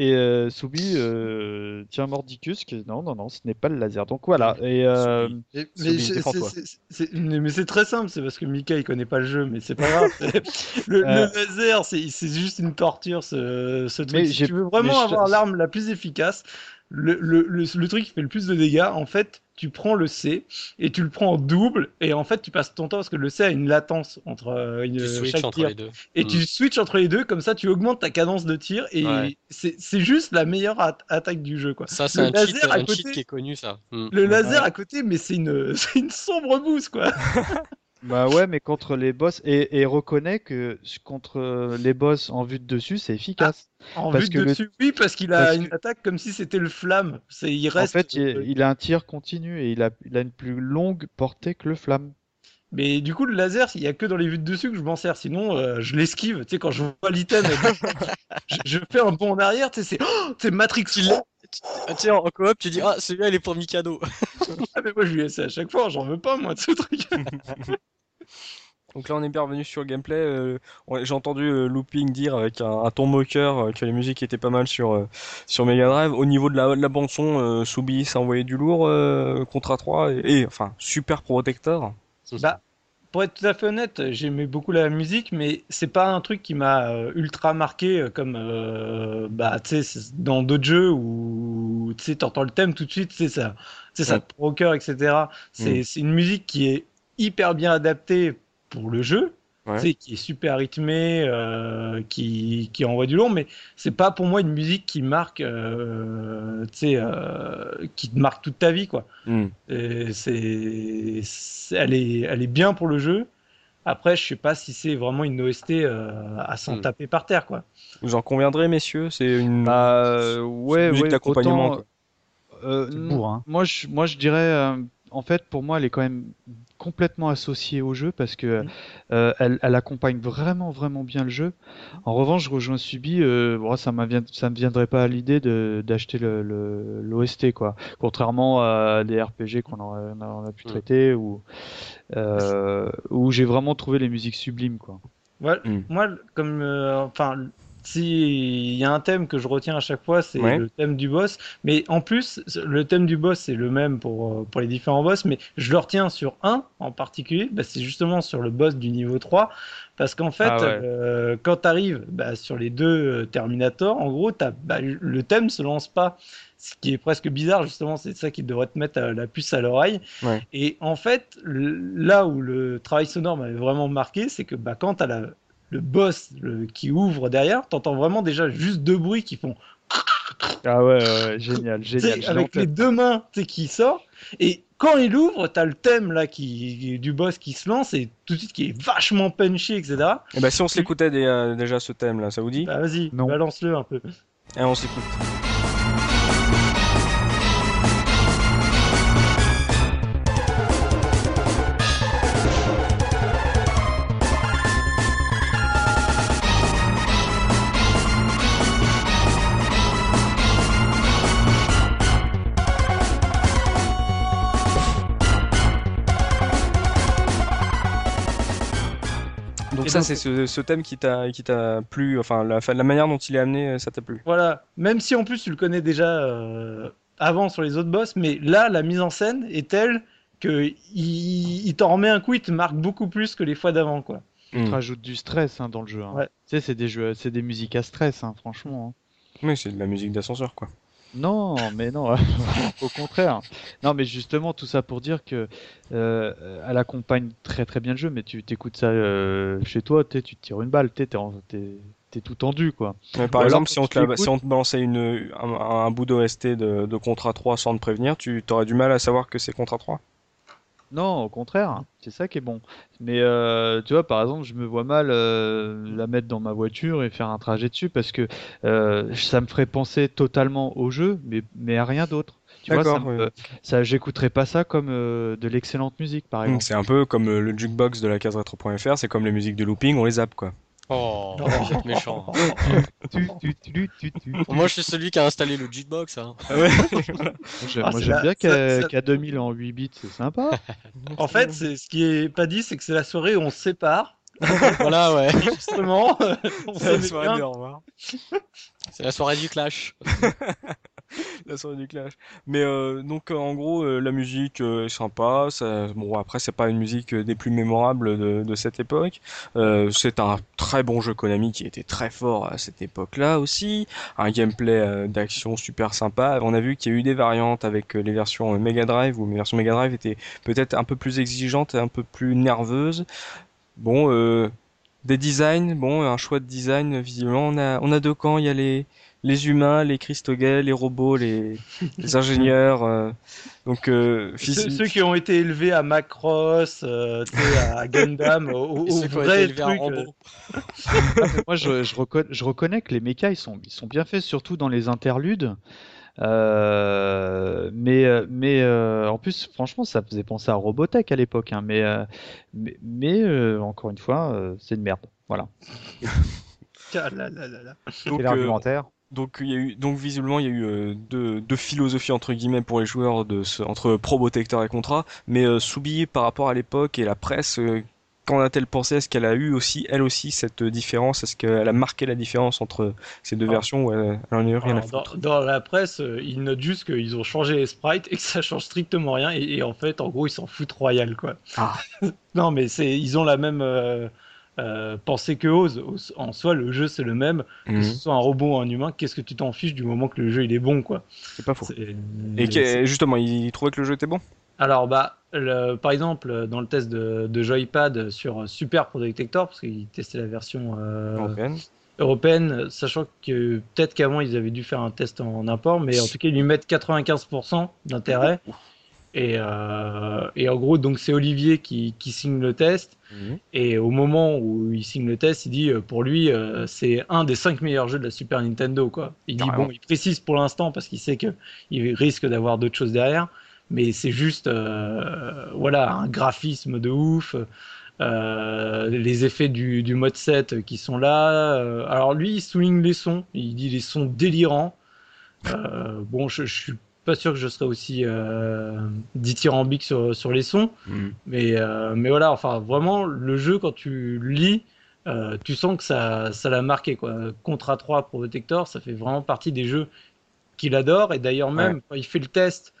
Et euh, Soubi euh, tient mordicus que non, non, non, ce n'est pas le laser. Donc voilà. Et, euh, mais c'est très simple, c'est parce que Mika il connaît pas le jeu, mais c'est pas grave. le, laser, c'est juste une torture, ce, ce truc. Si tu veux vraiment avoir l'arme la plus efficace, le, le, le, truc qui fait le plus de dégâts, en fait, tu prends le C et tu le prends en double et en fait tu passes ton temps parce que le C a une latence entre euh, une, chaque entre tir. Les deux. et tu mm. switches entre les deux comme ça tu augmentes ta cadence de tir et c'est juste la meilleure attaque du jeu quoi. Ça c'est un, cheat, un cheat qui est connu ça. Mm. Le laser à côté mais c'est une, une sombre bouse quoi. Bah ouais, mais contre les boss, et, et reconnaît que contre les boss en vue de dessus, c'est efficace. Ah, en vue de dessus, oui, parce qu'il a une attaque comme si c'était le flamme. Il reste... En fait, il, a un tir continu et il a, il a une plus longue portée que le flamme. Mais du coup, le laser, il y a que dans les vues de dessus que je m'en sers. Sinon, euh, je l'esquive. Tu sais, quand je vois l'item, je, fais un bond en arrière. Tu sais, c'est oh, Matrix. Tu sais, en coop, tu dis Ah, celui-là, il est pour Mikado. ah, mais moi, je lui laisse à chaque fois. J'en veux pas, moi, de ce truc. Donc là, on est bien revenu sur le gameplay. Euh, j'ai entendu euh, Looping dire avec un, ton moqueur que les musiques étaient pas mal sur sur Mega Drive. Au niveau de la, de la bande son, Soubi, ça envoyait du lourd. Contra 3 et, et, enfin Super Protector. Bah, pour être tout à fait honnête, j'aimais beaucoup la musique, mais c'est pas un truc qui m'a euh, ultra marqué euh, comme euh, bah, dans d'autres jeux où tu entends le thème tout de suite, ça, ça te procure, etc. C'est une musique qui est hyper bien adaptée pour le jeu, qui est super rythmé, euh, qui, qui envoie du lourd, mais c'est pas pour moi une musique qui marque, euh, euh, qui te marque toute ta vie, quoi. Hmm. C'est, elle est, elle est bien pour le jeu. Après, je sais pas si c'est vraiment une OST à s'en hmm. taper par terre, quoi. Vous en conviendrez, messieurs C'est une, bah, ouais, musique d'accompagnement. Hein. Moi, je, moi, je dirais en fait, pour moi, elle est quand même complètement associée au jeu parce que mm. euh, elle, accompagne vraiment, vraiment bien le jeu. En revanche, je rejoins Subi, euh, ça, ça me viendrait pas à l'idée d'acheter le, l'OST, quoi. Contrairement à des RPG qu'on a, pu mm. traiter ou euh, où j'ai vraiment trouvé les musiques sublimes, quoi. Mm. Moi, comme, enfin, s'il y a un thème que je retiens à chaque fois, c'est le thème du boss. Mais en plus, le thème du boss, c'est le même pour, pour les différents boss, mais je le retiens sur un en particulier, bah, c'est justement sur le boss du niveau 3. Parce qu'en fait, ah euh, quand tu arrives bah, sur les deux euh, Terminator, en gros, bah, le thème se lance pas. Ce qui est presque bizarre justement c'est ça qui devrait te mettre la puce à l'oreille. Et en fait là où le travail sonore m'avait vraiment marqué c'est que bah, quand tu as la, le boss qui ouvre derrière, t'entends vraiment déjà juste deux bruits qui font. Ah ouais, génial, génial. Avec les deux mains qui sortent. Et quand il ouvre, t'as le thème là qui, du boss qui se lance et tout de suite qui est vachement punchy, etc. Et bah si on se l'écoutait euh, déjà ce thème là, ça vous dit? Bah vas-y, balance-le un peu. Et on s'écoute. Ça, c'est ce, thème qui t'a qui t'a plu, enfin la, la manière dont il est amené, euh, ça t'a plu. Voilà, même si en plus tu le connais déjà euh, avant sur les autres boss, mais là la mise en scène est telle que il, t'en remet un coup, il te marque beaucoup plus que les fois d'avant, quoi. Il te hmm. rajoute du stress hein, dans le jeu. Hein. Tu sais, c'est des jeux, c'est des musiques à stress, hein, franchement. Hein. Oui, c'est de la musique d'ascenseur, quoi. Non, mais non, au contraire. Non, mais justement, tout ça pour dire que euh, elle accompagne très très bien le jeu, mais tu t'écoutes ça euh, chez toi, tu te tires une balle, t'es t'es tout tendu quoi. par exemple, si on, te si on te balançait une, un, bout d'OST de, de Contrat 3 sans te prévenir, tu aurais du mal à savoir que c'est Contrat 3 non, au contraire, c'est ça qui est bon. Mais euh, tu vois, par exemple, je me vois mal euh, la mettre dans ma voiture et faire un trajet dessus parce que euh, ça me ferait penser totalement au jeu, mais, mais à rien d'autre. Tu vois, ça, ça j'écouterais pas ça comme de l'excellente musique, par exemple. C'est un peu comme le jukebox de la case retro.fr, c'est comme les musiques de looping, on les zappe, quoi. Oh, oh. méchant. moi, je suis celui qui a installé le jukebox. Hein. Ah moi, j'aime bien qu'à 2000 en 8 bits, c'est sympa. en fait, c'est ce qui est pas dit, c'est que c'est la soirée où on se sépare. voilà, ouais. Justement, c'est la soirée C'est la soirée du clash. la soirée du clash. Mais euh, donc euh, en gros euh, la musique est sympa. Ça, bon après c'est pas une musique des plus mémorables de, cette époque. c'est un très bon jeu Konami qui était très fort à cette époque-là aussi. Un gameplay d'action super sympa. On a vu qu'il y a eu des variantes avec les versions Mega Drive où les versions Mega Drive étaient peut-être un peu plus exigeantes et un peu plus nerveuses. Bon des designs, bon un choix de design visiblement on a on a deux camps. Il y a les les humains, les Christoguets, les robots, les, ingénieurs. Euh, donc euh, ceux, qui ont été élevés à Macross, euh, à Gundam, au, vrai truc. Moi, je, je, reconnais, que les mechas ils sont, ils sont bien faits, surtout dans les interludes. mais mais en plus, franchement, ça faisait penser à Robotech à l'époque. Hein, mais mais, mais encore une fois, c'est une merde. Voilà. Ah l'argumentaire donc il y a eu donc visiblement il y a eu euh, deux, deux, philosophies entre guillemets pour les joueurs de ce, entre Probotector et Contra, mais euh, Soubi par rapport à l'époque et la presse, euh, qu'en a-t-elle pensé? Est-ce qu'elle a eu aussi elle aussi cette différence? Est-ce qu'elle a marqué la différence entre ces deux ah. versions ou elle, en a eu rien à foutre? dans, la presse, ils notent juste qu'ils ont changé les sprites et que ça change strictement rien et, en fait en gros ils s'en foutent royal quoi. Ah. non mais c'est ils ont la même euh, penser que ose. En soi, le jeu c'est le même, que mhm. ce soit un robot ou un humain. Qu'est-ce que tu t'en fiches du moment que le jeu il est bon, quoi? C'est pas faux. Et justement, il trouvait que le jeu était bon? Alors bah, par exemple, dans le test de, Joypad sur Super Pro Detector, parce qu'il testait la version euh, européenne. sachant que peut-être qu'avant ils avaient dû faire un test en, import, mais en tout cas ils lui mettent 95% d'intérêt. Et, euh, et, en gros, donc c'est Olivier qui, qui, signe le test. Mhm. Et au moment où il signe le test, il dit euh, pour lui, euh, c'est un des cinq meilleurs jeux de la Super Nintendo. Quoi. Il dit bon, il précise pour l'instant parce qu'il sait qu'il risque d'avoir d'autres choses derrière. Mais c'est juste, euh, voilà, un graphisme de ouf. les effets du, du, mode 7 qui sont là. alors lui, il souligne les sons. Il dit les sons délirants. bon, je, je suis pas sûr que je serais aussi euh, dithyrambique sur, sur les sons. Mm. Mais, euh, mais voilà, enfin, vraiment, le jeu, quand tu lis, euh, tu sens que ça, ça l'a marqué. Quoi. Contra 3 pour Detector, ça fait vraiment partie des jeux qu'il adore. Et d'ailleurs, même quand il fait le test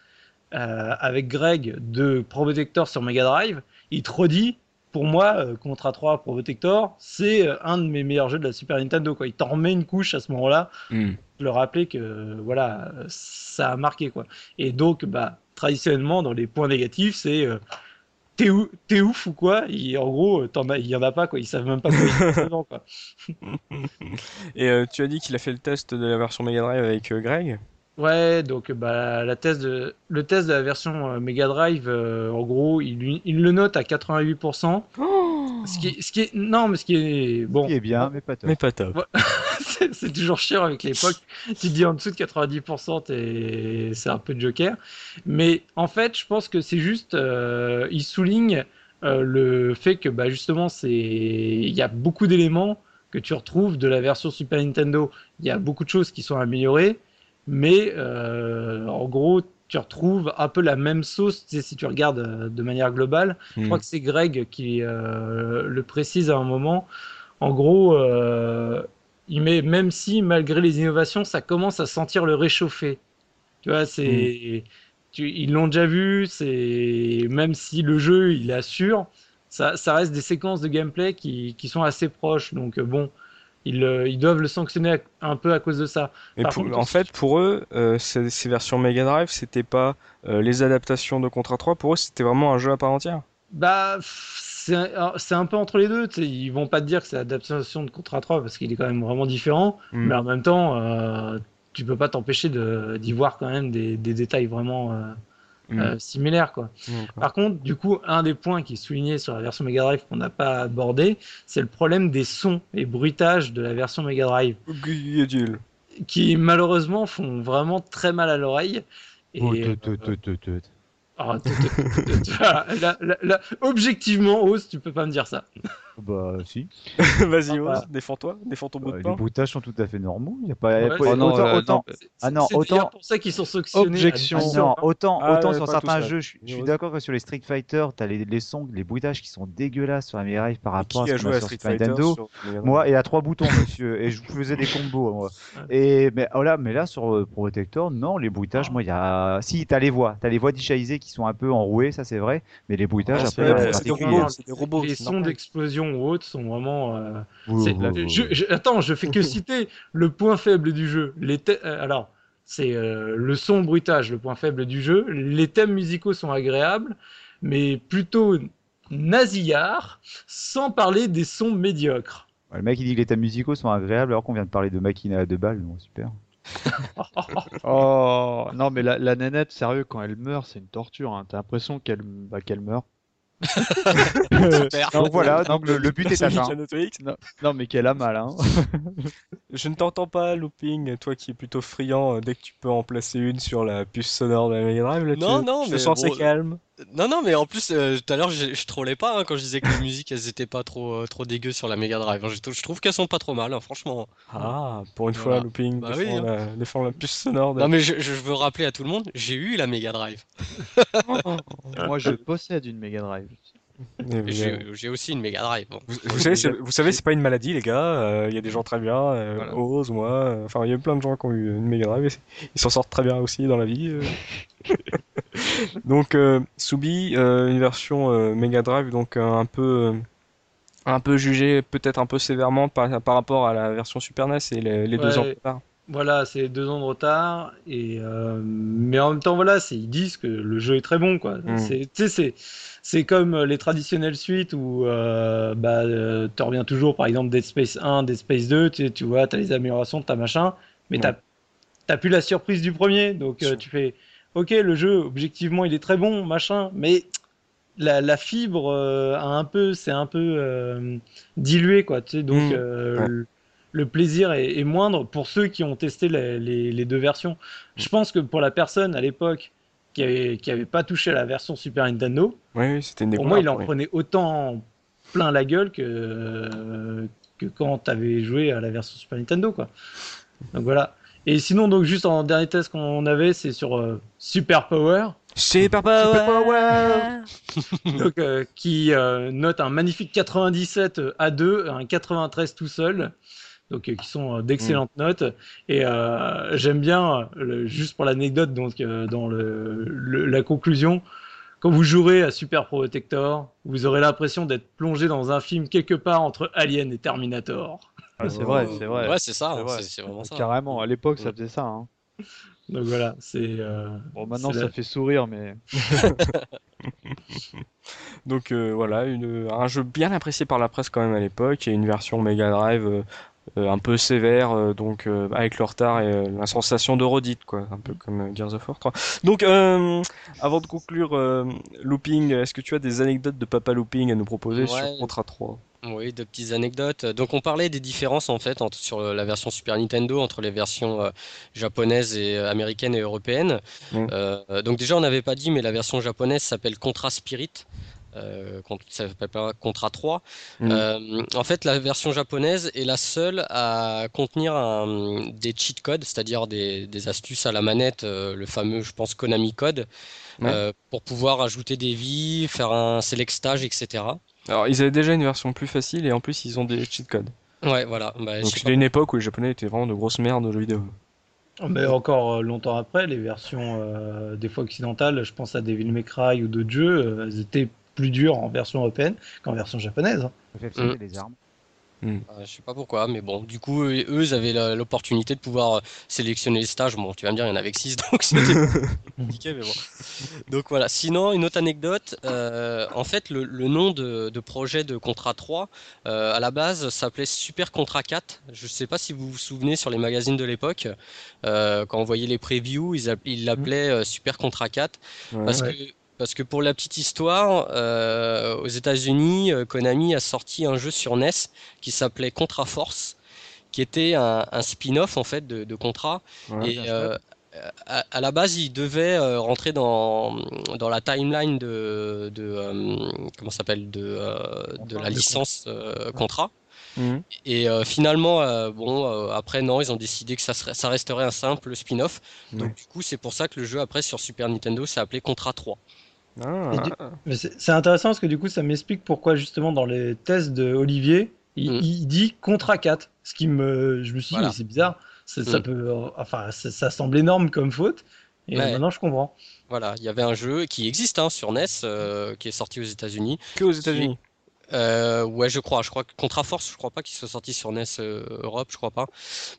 avec Greg de Pro sur Mega Drive, il te redit pour moi, Contra 3 Pro Protector, c'est un de mes meilleurs jeux de la Super Nintendo. Quoi. Il t'en remet une couche à ce moment-là. Mm le rappeler que voilà, ça a marqué quoi. Et donc, bah, traditionnellement, dans les points négatifs, c'est euh, t'es, ouf ou quoi? En gros, il y en a pas quoi. Ils savent même pas quoi. quoi. Et euh, tu as dit qu'il a fait le test de la version Mega Drive avec euh, Greg? Ouais, donc bah, la de, le test de la version Mega Drive, en gros, il, il, le note à 88%. ce, qui est, ce qui est, non, mais ce qui est bon. Ce qui est bien, mais pas top. Mais pas top. c'est toujours chiant avec l'époque. tu dis en dessous de 90%, c'est un peu de joker. Mais en fait, je pense que c'est juste, euh, il souligne euh, le fait que bah, justement, c'est, il y a beaucoup d'éléments que tu retrouves de la version Super Nintendo. Il y a beaucoup de choses qui sont améliorées, mais euh, en gros, tu retrouves un peu la même sauce si tu regardes de manière globale. Je crois hmm. que c'est Greg qui le précise à un moment. En gros, il met, même si malgré les innovations, ça commence à sentir le réchauffer. Tu vois, c'est, mm. ils l'ont déjà vu. C'est même si le jeu il assure, ça, ça reste des séquences de gameplay qui, qui sont assez proches. Donc euh, bon, Ils, ils, doivent le sanctionner un peu à cause de ça. en fait, pour eux, ces, ces, versions Mega Drive, c'était pas les adaptations de Contra 3. Pour eux, c'était vraiment un jeu à part entière. Bah, c'est un, peu entre les deux. Ils vont pas te dire que c'est l'adaptation de Contra 3 parce qu'il est quand même vraiment différent. Mm. Mais en même temps, euh, tu peux pas t'empêcher d'y voir quand même des, détails vraiment euh, mm. euh, similaires. Quoi. Par contre, du coup, un des points qui est souligné sur la version Mega Drive qu'on n'a pas abordé, c'est le problème des sons et bruitages de la version Mega Drive. Qui malheureusement font vraiment très mal à l'oreille. Et, oh, ah, objectivement, Ose, tu peux pas me dire ça. Bah, si. Vas-y, défends-toi, défends ton bout de pain. Les bruitages sont tout à fait normaux. Il y a pas. autant, Ah non, autant. pour ça qu'ils sont sanctionnés. Objection. non, autant, ah, autant sur certains jeux, je, suis d'accord que sur les Street Fighter, t'as les, les sons, les bruitages qui sont dégueulasses sur la Mega Drive par rapport à ce qu'on a sur Street Nintendo. Moi, et à trois boutons, monsieur, et je faisais des combos. Moi. Et mais oh là, mais là sur euh, Protector, non, les bruitages, moi, il y a. Si, t'as les voix, t'as les voix d'Ishaizé qui sont un peu enrouées, ça c'est vrai, mais les bruitages après. C'est des robots. Les sons d'explosion ou autres sont vraiment. Euh, attends, je fais que citer le point faible du jeu. Les euh, alors, c'est euh, le son bruitage, le point faible du jeu. Les thèmes musicaux sont agréables, mais plutôt nasillards, sans parler des sons médiocres. le mec il dit que les thèmes musicaux sont agréables alors qu'on vient de parler de machine à deux balles, non, super. oh non mais la, la, nénette sérieux quand elle meurt c'est une torture hein. t'as l'impression qu'elle bah, qu'elle meurt donc voilà, donc le, but est atteint. Non, non, mais qu'elle a mal. Hein. je ne t'entends pas, Looping, toi qui es plutôt friand, euh, dès que tu peux en placer une sur la puce sonore de la Mega Drive. non, non, je mais sens bon, calme. Non, non, mais en plus, euh, tout à l'heure, je, je, trollais pas hein, quand je disais que les musiques, elles étaient pas trop, euh, trop dégueu sur la Mega Drive. Je, trouve qu'elles sont pas trop mal, hein, franchement. Ah, pour une fois, Looping bah défend, la, défend, la, puce sonore. Non, mais je, veux rappeler à tout le monde, j'ai eu la Mega Drive. Moi, je possède une Mega Drive. J'ai aussi une Mega Drive. Vous, savez, vous savez, c'est pas une maladie, les gars. Euh, il y a des gens très bien, euh, Ose, moi. Euh, enfin, il y a plein de gens qui ont eu une Mega Drive. ils s'en sortent très bien aussi dans la vie. donc, Subi, une version Mega Drive, donc un peu, un peu jugée, peut-être un peu sévèrement par, par, rapport à la version Super NES et les, deux ans plus tard. Voilà, c'est deux ans de retard. Et mais en même temps, voilà, ils disent que le jeu est très bon, quoi. Mm. C'est c'est comme euh, les traditionnelles suites où euh, bah, euh, tu reviens toujours, par exemple, Dead Space 1, Dead Space 2, tu, tu vois, tu as les améliorations, tu as machin, mais tu n'as plus la surprise du premier. Donc tu fais, ok, le jeu, objectivement, il est très bon, machin, mais la, fibre a un peu, c'est un peu dilué, quoi. Tu sais, donc mmh. Le, plaisir est, moindre pour ceux qui ont testé les, les deux versions. Je pense que pour la personne à l'époque qui avait, pas touché à la version Super Nintendo. Oui, c'était une Pour moi, il en prenait autant plein la gueule que, que quand tu avais joué à la version Super Nintendo. Quoi. Donc voilà. Et sinon, donc juste en dernier test qu'on avait, c'est sur euh, Super Power. Super Power, donc, euh, qui euh, note un magnifique 97 à 2, un 93 tout seul donc euh, qui sont euh, d'excellentes mm. notes. Et euh, j'aime bien, juste pour l'anecdote, donc dans le, la conclusion, quand vous jouerez à Super Protector, vous aurez l'impression d'être plongé dans un film quelque part entre Alien et Terminator. c'est vrai, c'est vrai. Ouais, c'est ça, c'est vraiment ça. Carrément, à l'époque, ça faisait ça. Hein. Donc voilà, c'est. bon, maintenant ça fait sourire, mais. Donc voilà, une, un jeu bien apprécié par la presse quand même à l'époque, et une version Mega Drive euh, un peu sévère, euh, donc euh, avec le retard et la sensation de redite, quoi, un peu comme Gears of War 3. Donc, avant de conclure, Looping, est-ce que tu as des anecdotes de Papa Looping à nous proposer sur Contra 3 oui, de petites anecdotes. Donc on parlait des différences en fait entre, sur la version Super Nintendo entre les versions japonaises et américaines et européennes. donc déjà on n'avait pas dit mais la version japonaise s'appelle Contra Spirit. Euh, ça s'appelle pas Contra 3. Mm. Euh, en fait, la version japonaise est la seule à contenir des cheat codes, c'est-à-dire des, astuces à la manette, euh, le fameux, je pense, Konami Code, pour pouvoir ajouter des vies, faire un select stage, etc. Alors, ils avaient déjà une version plus facile et en plus, ils ont des cheat codes. Ouais, voilà. Bah, Donc, c'était une époque où les Japonais étaient vraiment de grosses merdes de jeux vidéo. Mais encore longtemps après, les versions des fois occidentales, je pense à Devil May Cry ou d'autres jeux, elles étaient plus dur en version européenne qu'en version japonaise. Hein. Mm. des armes. Hmm. Euh, je sais pas pourquoi, mais bon, du coup, eux, ils avaient l'opportunité de pouvoir euh, sélectionner les stages. Bon, tu vas me dire, il y en avait que 6, donc c'était compliqué, mais bon. Donc voilà. Sinon, une autre anecdote, euh, en fait, le, nom de, projet de Contrat 3, à la base, s'appelait Super Contrat 4. Je sais pas si vous vous souvenez sur les magazines de l'époque, quand on voyait les previews, ils l'appelaient Super Contrat 4, parce que parce que pour la petite histoire, euh, aux États-Unis, euh, Konami a sorti un jeu sur NES qui s'appelait Contra Force, qui était un, spin-off en fait de, Contra. et euh, à, la base, il devait rentrer dans, dans la timeline de, de comment s'appelle de, de la licence Contra. Mhm. Et finalement, bon, après non, ils ont décidé que ça, serait, ça resterait un simple spin-off. Donc du coup, c'est pour ça que le jeu après sur Super Nintendo s'est appelé Contra 3. Ah. C'est intéressant parce que du coup, ça m'explique pourquoi justement dans les tests de Olivier, il, mm. dit contrat 4. Ce qui me, je me suis dit, c'est bizarre. Ça, mm. peut, enfin, ça, semble énorme comme faute. Et maintenant, je comprends. Voilà, il y avait un jeu qui existe hein, sur NES, euh, qui est sorti aux États-Unis. Que aux États-Unis. Euh, ouais, je crois. Je crois que Contra Force, je crois pas qu'il soit sorti sur NES euh, Europe, je crois pas.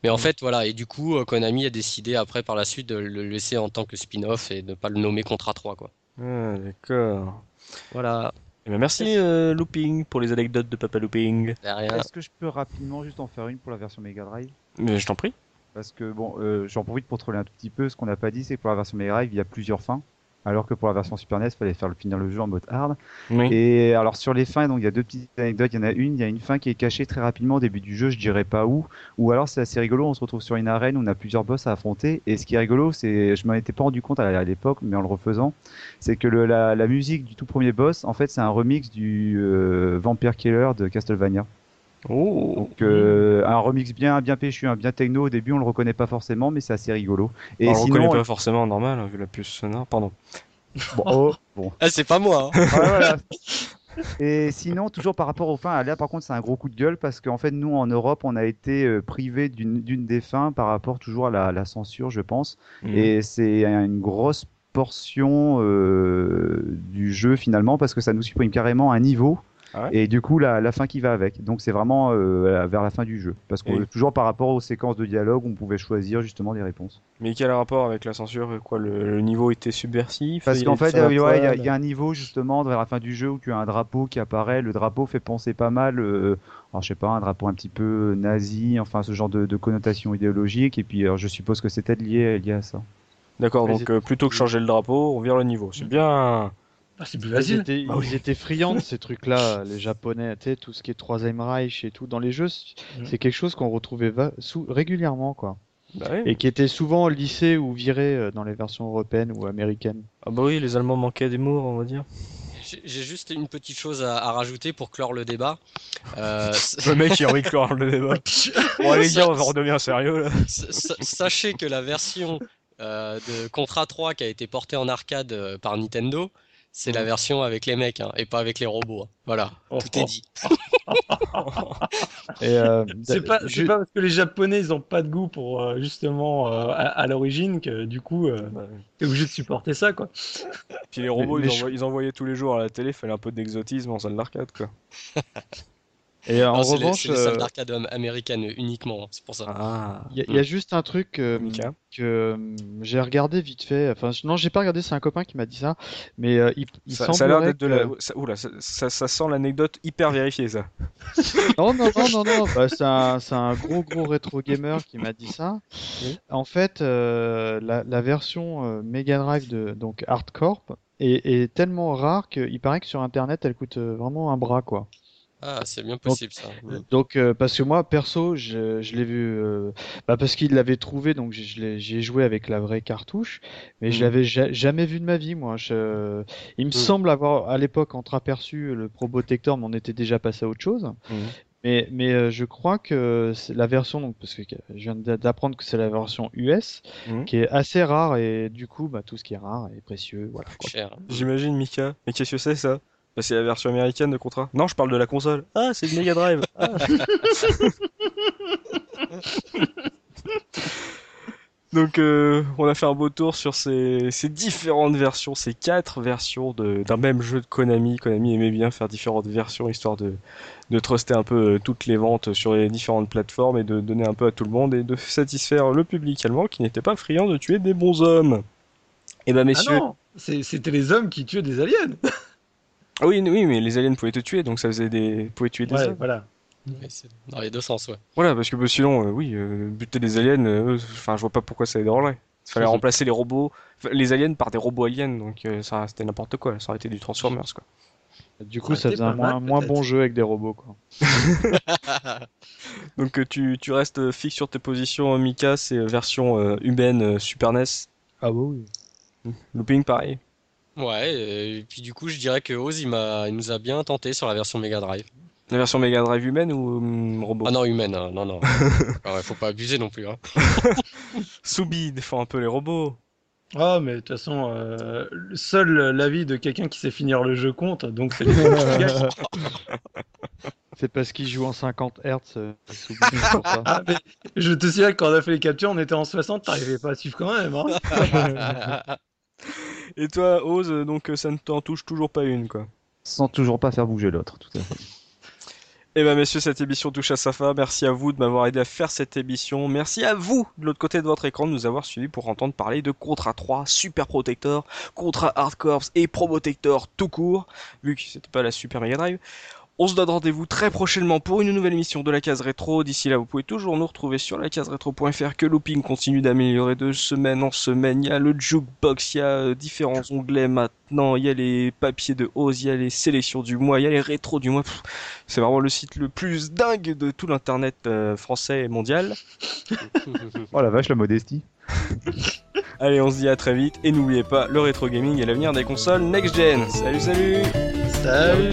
Mais en mm. fait, voilà. Et du coup, Konami a décidé après, par la suite, de le laisser en tant que spin-off et de ne pas le nommer Contra 3, quoi. Ah, d'accord. Voilà. Eh ben, merci euh, Looping pour les anecdotes de Papa Looping. Est-ce que je peux rapidement juste en faire une pour la version Mega Drive? Mais je t'en prie. Parce que bon, euh, j'en profite pour troller un tout petit peu. Ce qu'on n'a pas dit, c'est que pour la version Mega Drive, il y a plusieurs fins alors que pour la version Super NES, il fallait faire le finir le jeu en mode hard. Et alors sur les fins, donc il y a deux petites anecdotes. Il y en a une, il y a une fin qui est cachée très rapidement au début du jeu, je dirais pas où. Ou alors c'est assez rigolo, on se retrouve sur une arène où on a plusieurs boss à affronter. Et ce qui est rigolo, c'est, je m'en étais pas rendu compte à l'époque, mais en le refaisant, c'est que la, musique du tout premier boss, en fait, c'est un remix du euh, Vampire Killer de Castlevania. Oh. Donc euh, un remix bien bien péchu, un bien techno. Au début, on le reconnaît pas forcément, mais c'est assez rigolo. Et on sinon, le reconnaît pas forcément normal hein, vu la puce sonore. Pardon. Bon, oh, bon. Ah, c'est pas moi. Hein. Et sinon, toujours par rapport aux fins, là par contre c'est un gros coup de gueule parce qu'en fait nous en Europe on a été euh, privé d'une des fins par rapport toujours à la, censure je pense. Mhm. Et c'est une grosse portion euh, du jeu finalement parce que ça nous supprime carrément un niveau ah et du coup, la, fin qui va avec. Donc, c'est vraiment euh, vers la fin du jeu. Parce que toujours par rapport aux séquences de dialogue, on pouvait choisir justement des réponses. Mais quel rapport avec la censure Quoi, le, niveau était subversif Parce qu'en fait, il y, a un niveau justement vers la fin du jeu où tu as un drapeau qui apparaît. Le drapeau fait penser pas mal. Euh, alors, je sais pas, un drapeau un petit peu nazi, enfin ce genre de, connotation idéologique. Et puis, je suppose que c'était lié, lié à ça. D'accord, donc euh, plutôt que changer le drapeau, on vire le niveau. C'est bien. Ah, c'est plus facile. Ils étaient, bah ils étaient friands de ces trucs-là, les Japonais, tu sais, tout ce qui est Troisième Reich et tout. Dans les jeux, c'est quelque chose qu'on retrouvait sous régulièrement, quoi. Bah et qui était souvent lycée ou viré euh, dans les versions européennes ou américaines. Ah bah oui, les Allemands manquaient d'humour, on va dire. J'ai juste une petite chose à, rajouter pour clore le débat. Euh, le mec il a envie de clore le débat. bon allez gars, on va redevenir sérieux là. Sachez que la version euh, de Contra 3 qui a été portée en arcade par Nintendo, c'est la version avec les mecs hein, et pas avec les robots. Hein. Voilà, oh, tout est dit. Euh, c'est pas, parce que les Japonais ils ont pas de goût pour euh, justement euh, à, l'origine que du coup t'es obligé de supporter ça quoi. Puis les robots ils, envoyaient tous les jours à la télé, fallait un peu d'exotisme en salle d'arcade quoi. Et en revanche, c'est les, salles d'arcade américaines uniquement, c'est pour ça. Ah. Il y, a juste un truc que euh, j'ai regardé vite fait. Enfin, non, j'ai pas regardé. C'est un copain qui m'a dit ça, mais euh, il, il ça, ça a l'air d'être de la. Ça, oula, ça, ça, sent l'anecdote hyper vérifiée, ça. non, non, non, non, non. Bah, c'est un, un, gros, gros rétro gamer qui m'a dit ça. En fait, euh, la, la, version Mega Drive de donc Hardcore est, est tellement rare qu'il paraît que sur Internet, elle coûte vraiment un bras, quoi. Ah, c'est bien possible ça. Donc, euh, parce que moi, perso, je, je l'ai vu, euh, bah parce qu'il l'avait trouvé, donc j'ai joué avec la vraie cartouche, mais je mmh. l'avais jamais vu de ma vie, moi. Je, il me mmh. semble avoir à l'époque entreaperçu le Probotector, mais on était déjà passé à autre chose. Mmh. Mais, mais euh, je crois que la version, donc, parce que je viens d'apprendre que c'est la version US, qui est assez rare et du coup, bah, tout ce qui est rare est précieux. Voilà. Cher. J'imagine, Mika. Mais qu'est-ce que c'est ça? C'est la version américaine de Contra. Non, je parle de la console. Ah, c'est une Mega Drive. Ah. Donc euh, on a fait un beau tour sur ces, ces différentes versions, ces quatre versions d'un même jeu de Konami. Konami aimait bien faire différentes versions histoire de, de truster un peu euh, toutes les ventes sur les différentes plateformes et de donner un peu à tout le monde et de satisfaire le public allemand qui n'était pas friand de tuer des bons hommes. Et eh ben messieurs... Ah non, c'était les hommes qui tuaient des aliens oui, oui, mais les aliens pouvaient te tuer, donc ça faisait des... pouvaient tuer des ouais, voilà dans les deux sens, ouais. Voilà, parce que bah, sinon, euh, oui, euh, buter des aliens, euh, enfin, je vois pas pourquoi ça les dérangerait. Il fallait remplacer les robots, les aliens par des robots aliens, donc ça c'était n'importe quoi, ça aurait été du Transformers, quoi. Du coup, ça, faisait un moins, bon jeu avec des robots, quoi. donc tu, tu, restes fixe sur tes positions, Mika, c'est version humaine Super NES. Ah bah oui. Looping, pareil. Ouais, et puis du coup, je dirais que Oz, il, il nous a bien tenté sur la version Mega Drive. La version Mega Drive humaine ou hum, robot? Ah non, humaine, hein. non, non. Il faut pas abuser non plus. Hein. Soubi défend un peu les robots. Ah, mais de toute façon, euh, seul l'avis de quelqu'un qui sait finir le jeu compte, donc c'est C'est parce qu'il joue en 50 Hz. Euh, ah, je te signale quand on a fait les captures, on était en 60, t'arrivais pas à suivre quand même. Hein Et toi, Ose, donc ça ne t'en touche toujours pas une, quoi. Sans toujours pas faire bouger l'autre, tout à fait. Eh bien, messieurs, cette émission touche à sa fin. Merci à vous de m'avoir aidé à faire cette émission. Merci à vous, de l'autre côté de votre écran, de nous avoir suivis pour entendre parler de Contra 3, Super Protector, Contra Hard Corps et Protector tout court, vu que c'était pas la Super Mega Drive. On se donne rendez-vous très prochainement pour une nouvelle émission de la case rétro. D'ici là, vous pouvez toujours nous retrouver sur la case rétro.fr que Looping continue d'améliorer de semaine en semaine. Il y a le jukebox, il y a euh, différents onglets maintenant, il y a les papiers de hausse, il y a les sélections du mois, il y a les rétros du mois. C'est vraiment le site le plus dingue de tout l'internet euh, français et mondial. oh la vache, la modestie. Allez, on se dit à très vite et n'oubliez pas, le rétro gaming est l'avenir des consoles next gen. Salut, salut. Salut.